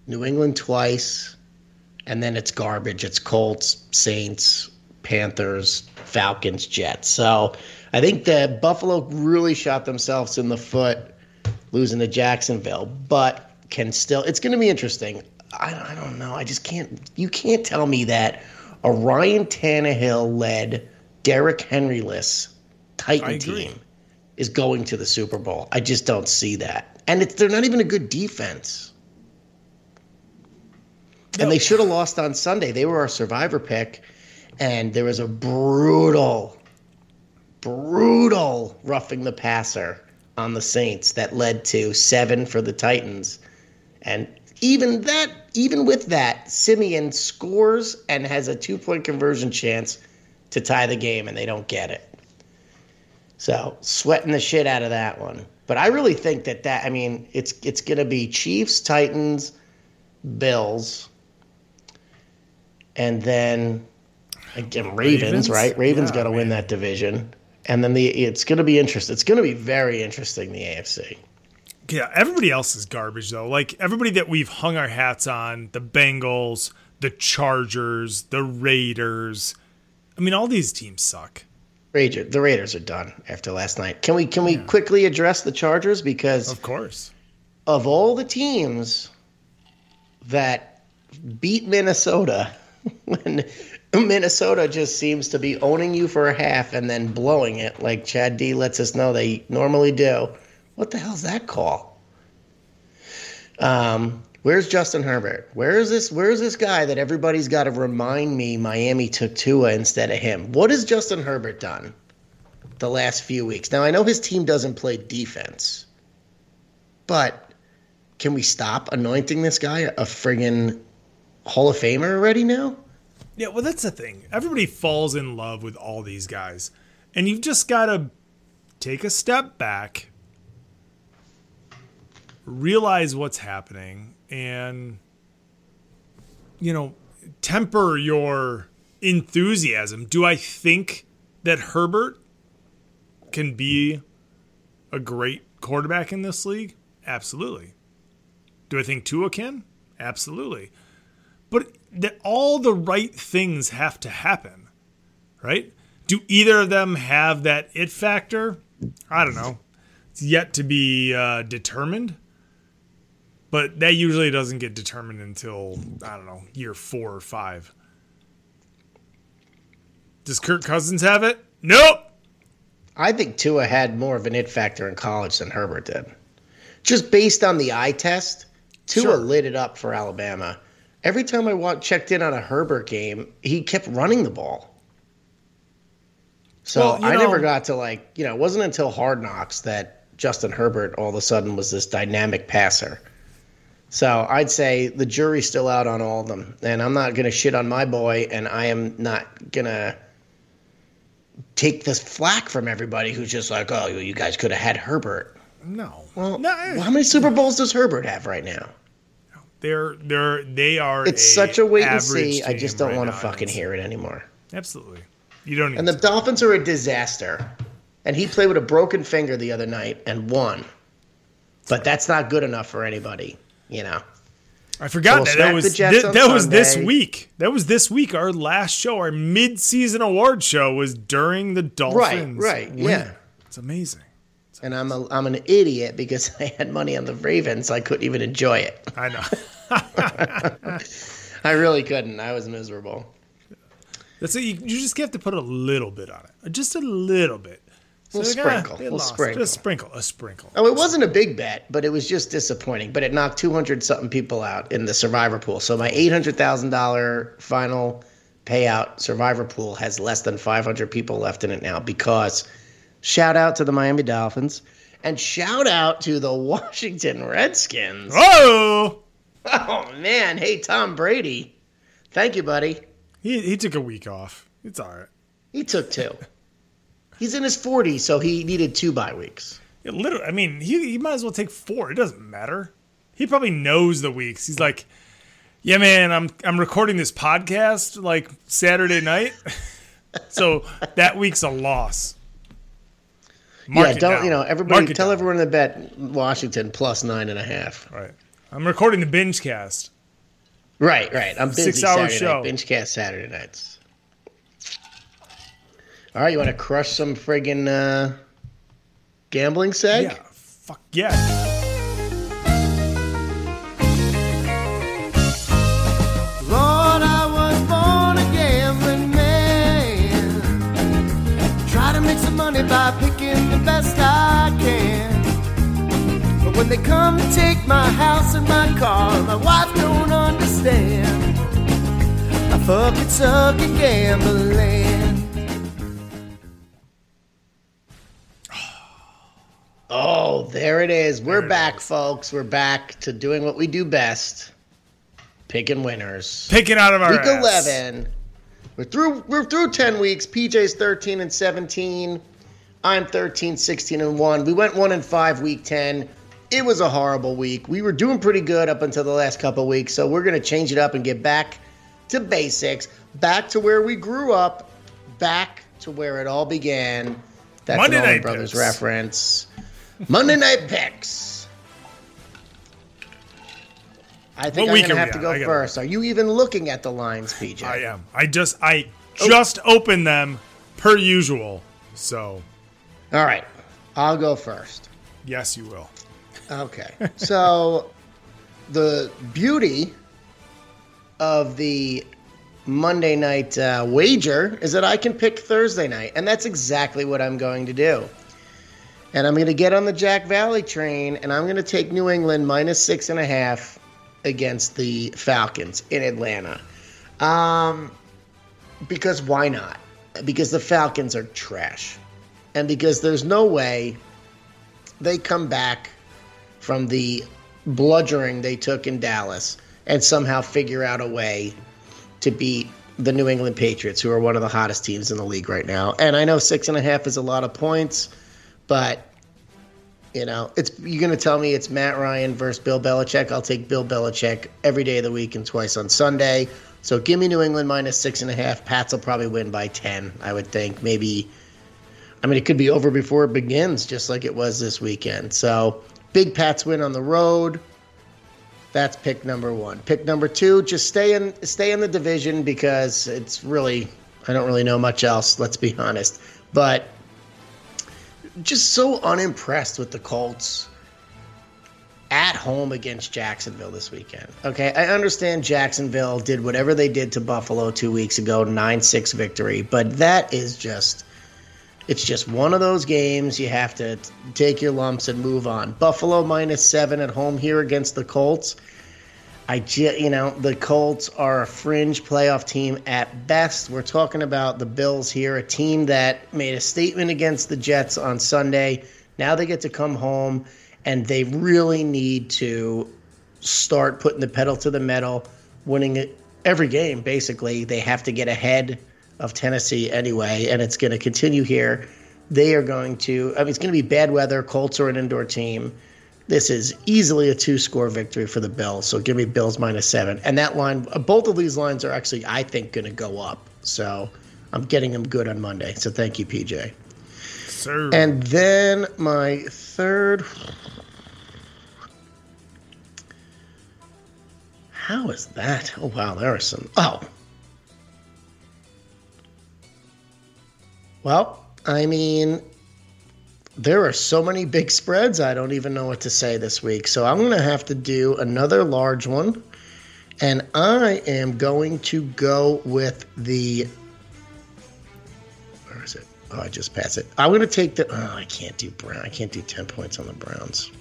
New England twice, and then it's garbage. It's Colts, Saints, Panthers, Falcons, Jets. So I think that Buffalo really shot themselves in the foot losing to Jacksonville, but can still. It's going to be interesting. I, I don't know. I just can't. You can't tell me that a Ryan Tannehill led, Derrick Henry-less Titan team is going to the Super Bowl. I just don't see that. And it's, they're not even a good defense. And they should have lost on Sunday. They were our survivor pick, and there was a brutal, brutal roughing the passer on the Saints that led to seven for the Titans. And even that, even with that, Siemian scores and has a two point conversion chance to tie the game, and they don't get it. So sweating the shit out of that one. But I really think that that I mean it's it's going to be Chiefs, Titans, Bills, and then again Ravens, Ravens? right? Ravens Yeah, got to win that division, and then the it's going to be interesting. It's going to be very interesting the AFC. Yeah, everybody else is garbage though. Like everybody that we've hung our hats on, the Bengals, the Chargers, the Raiders. I mean, all these teams suck. Raiders, the Raiders are done after last night. Can we can we quickly address the Chargers because Of course. of all the teams that beat Minnesota when Minnesota just seems to be owning you for a half and then blowing it like Chad D lets us know they normally do. What the hell's that call? Um, where's Justin Herbert? Where is this? Where is this guy that everybody's got to remind me Miami took Tua instead of him? What has Justin Herbert done the last few weeks? Now I know his team doesn't play defense, but can we stop anointing this guy a friggin' Hall of Famer already now? Yeah, well, that's the thing. Everybody falls in love with all these guys, and you've just got to take a step back, realize what's happening, and you know, temper your enthusiasm. Do I think that Herbert can be a great quarterback in this league? Absolutely. Do I think Tua can? Absolutely. But that all the right things have to happen, right? Do either of them have that it factor? I don't know. It's yet to be uh, determined. But that usually doesn't get determined until, I don't know, year four or five. Does Kirk Cousins have it? Nope. I think Tua had more of an it factor in college than Herbert did. Just based on the eye test, Tua Sure. lit it up for Alabama. Every time I wa- checked in on a Herbert game, he kept running the ball. So Well, I never got to like, you know, it wasn't until Hard Knocks that Justin Herbert all of a sudden was this dynamic passer. So I'd say the jury's still out on all of them. And I'm not going to shit on my boy, and I am not going to take this flack from everybody who's just like, oh, you guys could have had Herbert. No. Well, no, well, how many Super Bowls does Herbert have right now? they're they're they are. It's such a wait and see. I just don't right want to fucking hear it anymore. Absolutely. You don't need And the. Dolphins are a disaster. And he played with a broken finger the other night and won. But that's not good enough for anybody, you know. I forgot we'll that. That was on that was this week. That was this week. Our last show, our mid-season award show, was during the Dolphins. right, win. yeah. It's amazing. And I'm a, I'm an idiot because I had money on the Ravens. I couldn't even enjoy it. I know. I really couldn't. I was miserable. That's it. You, you just have to put a little bit on it, just a little bit. Little sprinkle, little sprinkle. Just sprinkle, a sprinkle. Oh, it wasn't a big bet, but it was just disappointing. But it knocked 200 something people out in the survivor pool. So my $800,000 final payout survivor pool has less than 500 people left in it now because shout out to the Miami Dolphins and shout out to the Washington Redskins. Oh, Oh, man. Hey, Tom Brady. Thank you, buddy. he he took a week off. It's all right. He took two. He's in his 40s, so he needed two bye weeks. It literally, I mean, he, he might as well take four. It doesn't matter. He probably knows the weeks. He's like, yeah, man, I'm I'm recording this podcast like Saturday night, so that week's a loss. Mark yeah, don't down. you know? Everybody, Mark tell everyone to bet Washington plus nine and a half. Right. I'm recording the binge cast. Right, right. I'm busy Six-hour Saturday show. night. Binge cast Saturday nights. All right, you want to crush some friggin' uh, gambling seg? Yeah. Fuck yeah. Lord, I was born a gambling man. Try to make some money by picking the best I can. But when they come to take my house and my car, my wife don't understand. I fucking suck at gambling. There it is. We're There back, is. folks. We're back to doing what we do best picking winners. Picking out of our Week ass. 11. We're through we're through 10 weeks. PJ's 13 and 17. I'm 13, 16 and 1. We went 1 and 5 week 10. It was a horrible week. We were doing pretty good up until the last couple weeks, so we're going to change it up and get back to basics, back to where we grew up, back to where it all began. That's Monday an Allman Brothers Picks. reference. Monday Night Picks. I think What I'm going to have to go first. Are you even looking at the lines, PJ? I am. I just I just opened them per usual. So All right, I'll go first. yes, you will. Okay. So the beauty of the Monday night uh, wager is that I can pick Thursday night, and that's exactly what I'm going to do. And I'm going to get on the Jack Valley train, and I'm going to take New England minus six and a half against the Falcons in Atlanta. Um, because why not? Because the Falcons are trash, and because there's no way they come back from the bludgeoning they took in Dallas and somehow figure out a way to beat the New England Patriots, who are one of the hottest teams in the league right now. And I know six and a half is a lot of points, but you know, it's you're gonna tell me it's Matt Ryan versus Bill Belichick. I'll take Bill Belichick every day of the week and twice on Sunday. So give me New England minus six and a half. Pats will probably win by ten, I would think. Maybe I mean it could be over before it begins, just like it was this weekend. So big Pats win on the road. That's pick number one. Pick number two, just stay in stay in the division because it's really I don't really know much else, let's be honest. But just so unimpressed with the Colts at home against Jacksonville this weekend. Okay, I understand Jacksonville did whatever they did to Buffalo two weeks ago, 9 6 victory, but that is just. It's just one of those games you have to t- take your lumps and move on. Buffalo minus seven at home here against the Colts. I ju- you know the Colts are a fringe playoff team at best. We're talking about the Bills here, a team that made a statement against the Jets on Sunday. Now they get to come home and they really need to start putting the pedal to the metal, winning every game basically. They have to get ahead of Tennessee anyway, and it's going to continue here. They are going to I mean it's going to be bad weather. Colts are an indoor team. This is easily a two score victory for the Bills. So give me Bills minus seven. And that line, both of these lines are actually, I think, going to go up. So I'm getting them good on Monday. So thank you, PJ. Sir. And then my third. How is that? Oh, wow. There are some. Oh. Well, I mean, there are so many big spreads, I don't even know what to say this week. So I'm going to have to do another large one. And I am going to go with the. Where is it? Oh, I just passed it. I'm going to take the. Oh, I can't do Brown. I can't do 10 points on the Browns.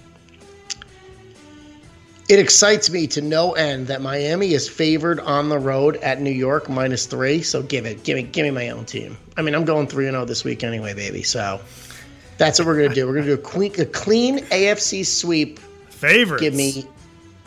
It excites me to no end that Miami is favored on the road at New York minus three. So give it, give me, give me my own team. I mean, I'm going three and zero this week anyway, baby. So that's what we're gonna do. We're gonna do a clean, a clean AFC sweep. Favorites. Give me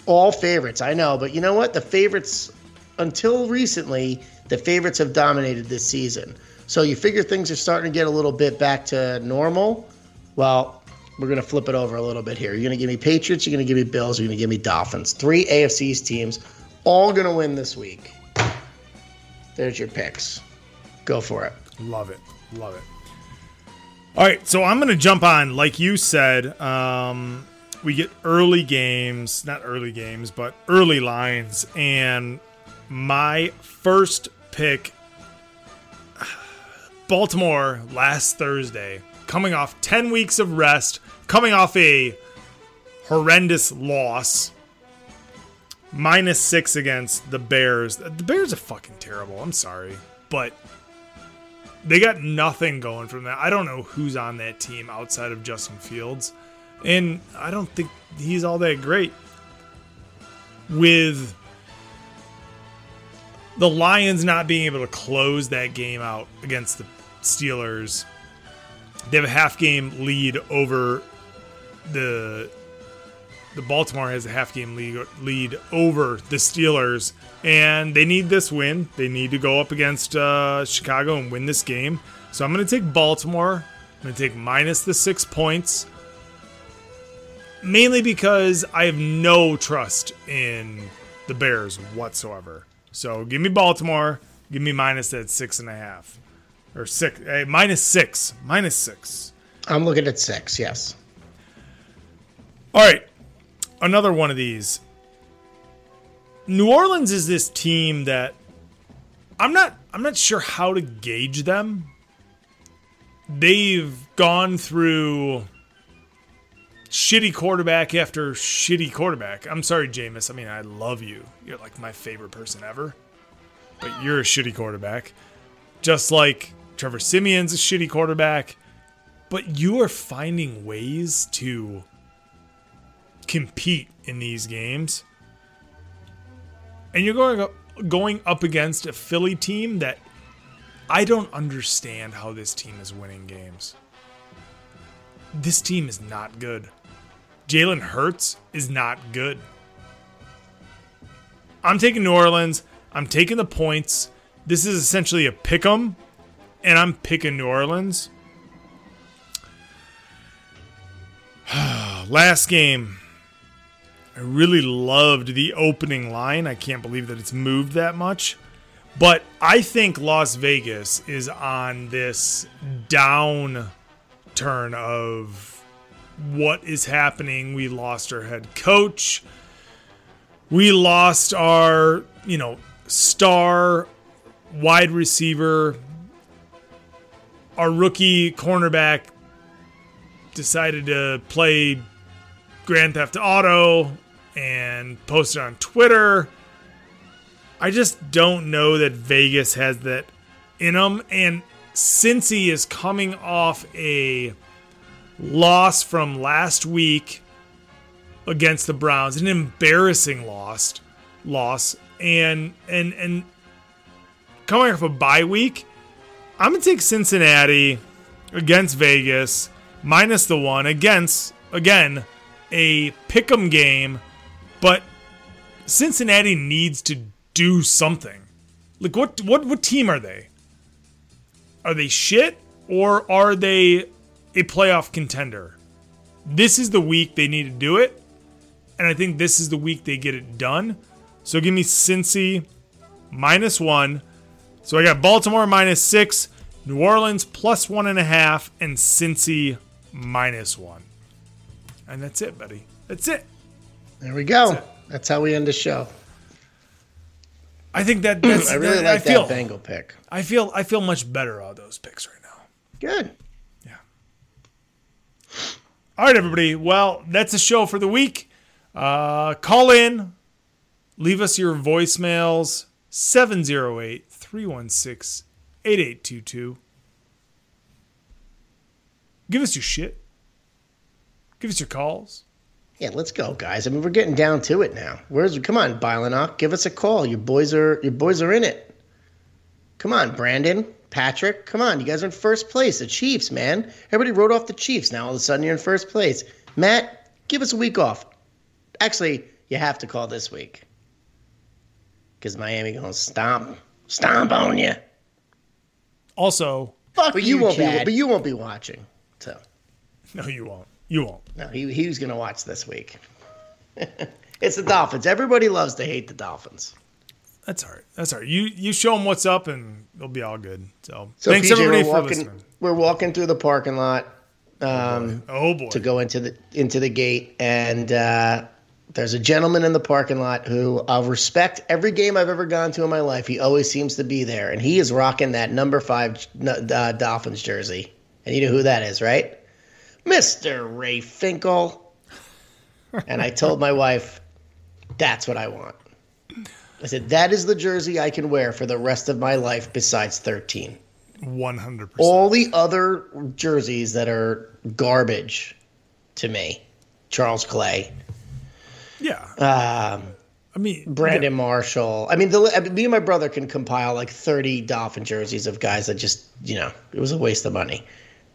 all favorites. I know, but you know what? The favorites, until recently, the favorites have dominated this season. So you figure things are starting to get a little bit back to normal. Well, we're gonna flip it over a little bit here. You're gonna give me Patriots. You're gonna give me Bills. You're gonna give me Dolphins. Three AFC's teams, all gonna win this week. There's your picks. Go for it. Love it. Love it. All right, so I'm going to jump on, like you said. Um, we get early games, not early games, but early lines. And my first pick, Baltimore last Thursday, coming off 10 weeks of rest, coming off a horrendous loss, minus six against the Bears. The Bears are fucking terrible. I'm sorry. But they got nothing going from that. I don't know who's on that team outside of Justin Fields. And I don't think he's all that great. With the Lions not being able to close that game out against the Steelers, they have a half game lead over the the Baltimore has a half game lead, lead over the Steelers, and they need this win. They need to go up against uh, Chicago and win this game. So I'm going to take Baltimore. I'm going to take minus the six points, mainly because I have no trust in the Bears whatsoever. So give me Baltimore. Give me minus that six and a half, or six, hey, minus six, minus six. I'm looking at six. Yes. All right, another one of these. New Orleans is this team that I'm not I'm not sure how to gauge them. They've gone through shitty quarterback after shitty quarterback. I'm sorry, Jameis. I mean, I love you. You're like my favorite person ever. but you're a shitty quarterback. Just like Trevor Siemian's a shitty quarterback, but you are finding ways to compete in these games. And you're going up, going up against a Philly team that I don't understand how this team is winning games. This team is not good. Jalen Hurts is not good. I'm taking New Orleans. I'm taking the points. This is essentially a pick 'em, and I'm picking New Orleans. Last game, I really loved the opening line. I can't believe that it's moved that much. But I think Las Vegas is on this down turn of what is happening. We lost our head coach. We lost our, you know, star wide receiver. Our rookie cornerback decided to play Grand Theft Auto and post it on Twitter. I just don't know that Vegas has that in them. And Cincy is coming off a loss from last week against the Browns, an embarrassing loss, loss, and and and coming off a bye week, I'm gonna take Cincinnati against Vegas minus the one against again a pick'em game, but Cincinnati needs to do something. Like what what what team are they? Are they shit or are they a playoff contender? This is the week they need to do it, and I think this is the week they get it done. So give me Cincy minus one. So I got Baltimore minus six, New Orleans plus one and a half, and Cincy minus one. And that's it, buddy. That's it. There we go. That's how we end the show. I think that that's I really that- like I feel, that Bengal pick. I feel I feel much better on those picks right now. Good. Yeah. All right, everybody. Well, that's a show for the week. Uh, call in, leave us your voicemails 708 316 8822. Give us your shit. Give us your calls. Yeah, let's go, guys. I mean, we're getting down to it now. Where's come on, Bylanock? Give us a call. Your boys are your boys are in it. Come on, Brandon, Patrick. Come on, you guys are in first place. The Chiefs, man. Everybody wrote off the Chiefs. Now all of a sudden you're in first place. Matt, give us a week off. Actually, you have to call this week because Miami gonna stomp, stomp on you. Also, Fuck but you, you, won't be. Chad. But you won't be watching. So no, you won't. You won't. no, he he was gonna watch this week. it's the Dolphins. Everybody loves to hate the Dolphins. That's all right. That's all right. You you show them what's up, and it'll be all good. So, So thanks PJ, everybody for walking, listening. We're walking through the parking lot um, Oh boy. to go into the into the gate, and uh, there's a gentleman in the parking lot who I'll respect every game I've ever gone to in my life. He always seems to be there, and he is rocking that number five uh, Dolphins jersey. And you know who that is, right? Mister Ray Finkle. and I told my wife, "That's what I want." I said, "That is the jersey I can wear for the rest of my life, besides 13." One hundred percent. all the other jerseys that are garbage to me charles clay Yeah. um, I mean, brandon marshall i mean the, I mean, me and my brother can compile like 30 dolphin jerseys of guys that just you know it was a waste of money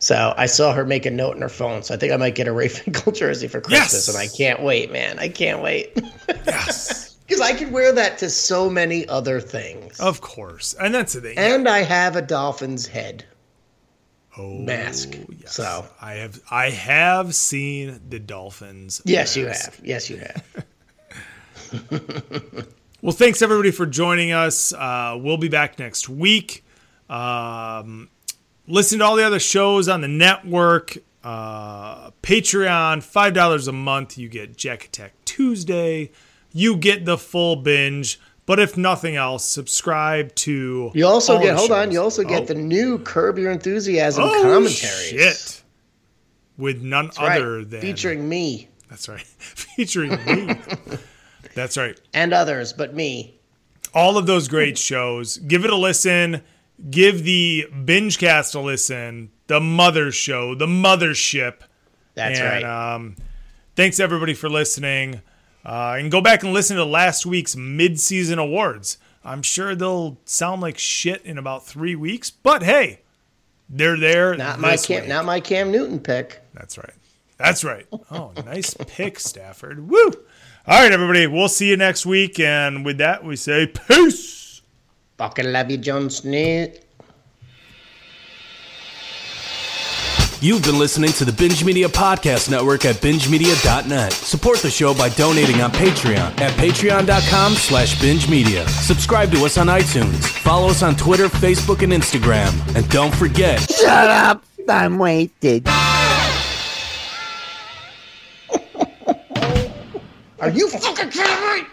so i saw her make a note in her phone so i think i might get a ray finkle jersey for christmas Yes! and i can't wait man i can't wait Yes. because i could wear that to so many other things of course, and that's the thing. and i have a dolphin's head oh, mask. yes. So- I have I have seen the Dolphins. yes you have yes you have Well, thanks everybody for joining us. Uh, we'll be back next week. Um, listen to all the other shows on the network. Uh, Patreon, five dollars a month. You get Jack Attack Tuesday. You get the full binge. But if nothing else, subscribe to. You also all get hold on. You also Oh. get the new Curb Your Enthusiasm oh, commentaries. Shit. With none That's right, other than featuring me That's right. Featuring me. That's right. and others, but me. all of those great shows. Give it a listen. Give the Bingecast a listen. The Mother Show, the Mothership. That's and, right. Um, thanks everybody for listening. Uh, and go back and listen to last week's mid-season awards. I'm sure they'll sound like shit in about three weeks, but hey, they're there. not my Cam, week. not my Cam Newton pick. That's right. That's right. Oh, nice pick, Stafford. Woo! All right, everybody. We'll see you next week. And with that, we say peace. Fucking love you, John Smith. You've been listening to the Binge Media Podcast Network at bingemedia.net. Support the show by donating on Patreon at patreon.com slash binge media. Subscribe to us on iTunes. Follow us on Twitter, Facebook, and Instagram. And don't forget, Shut up! I'm wasted. Are you fucking kidding me?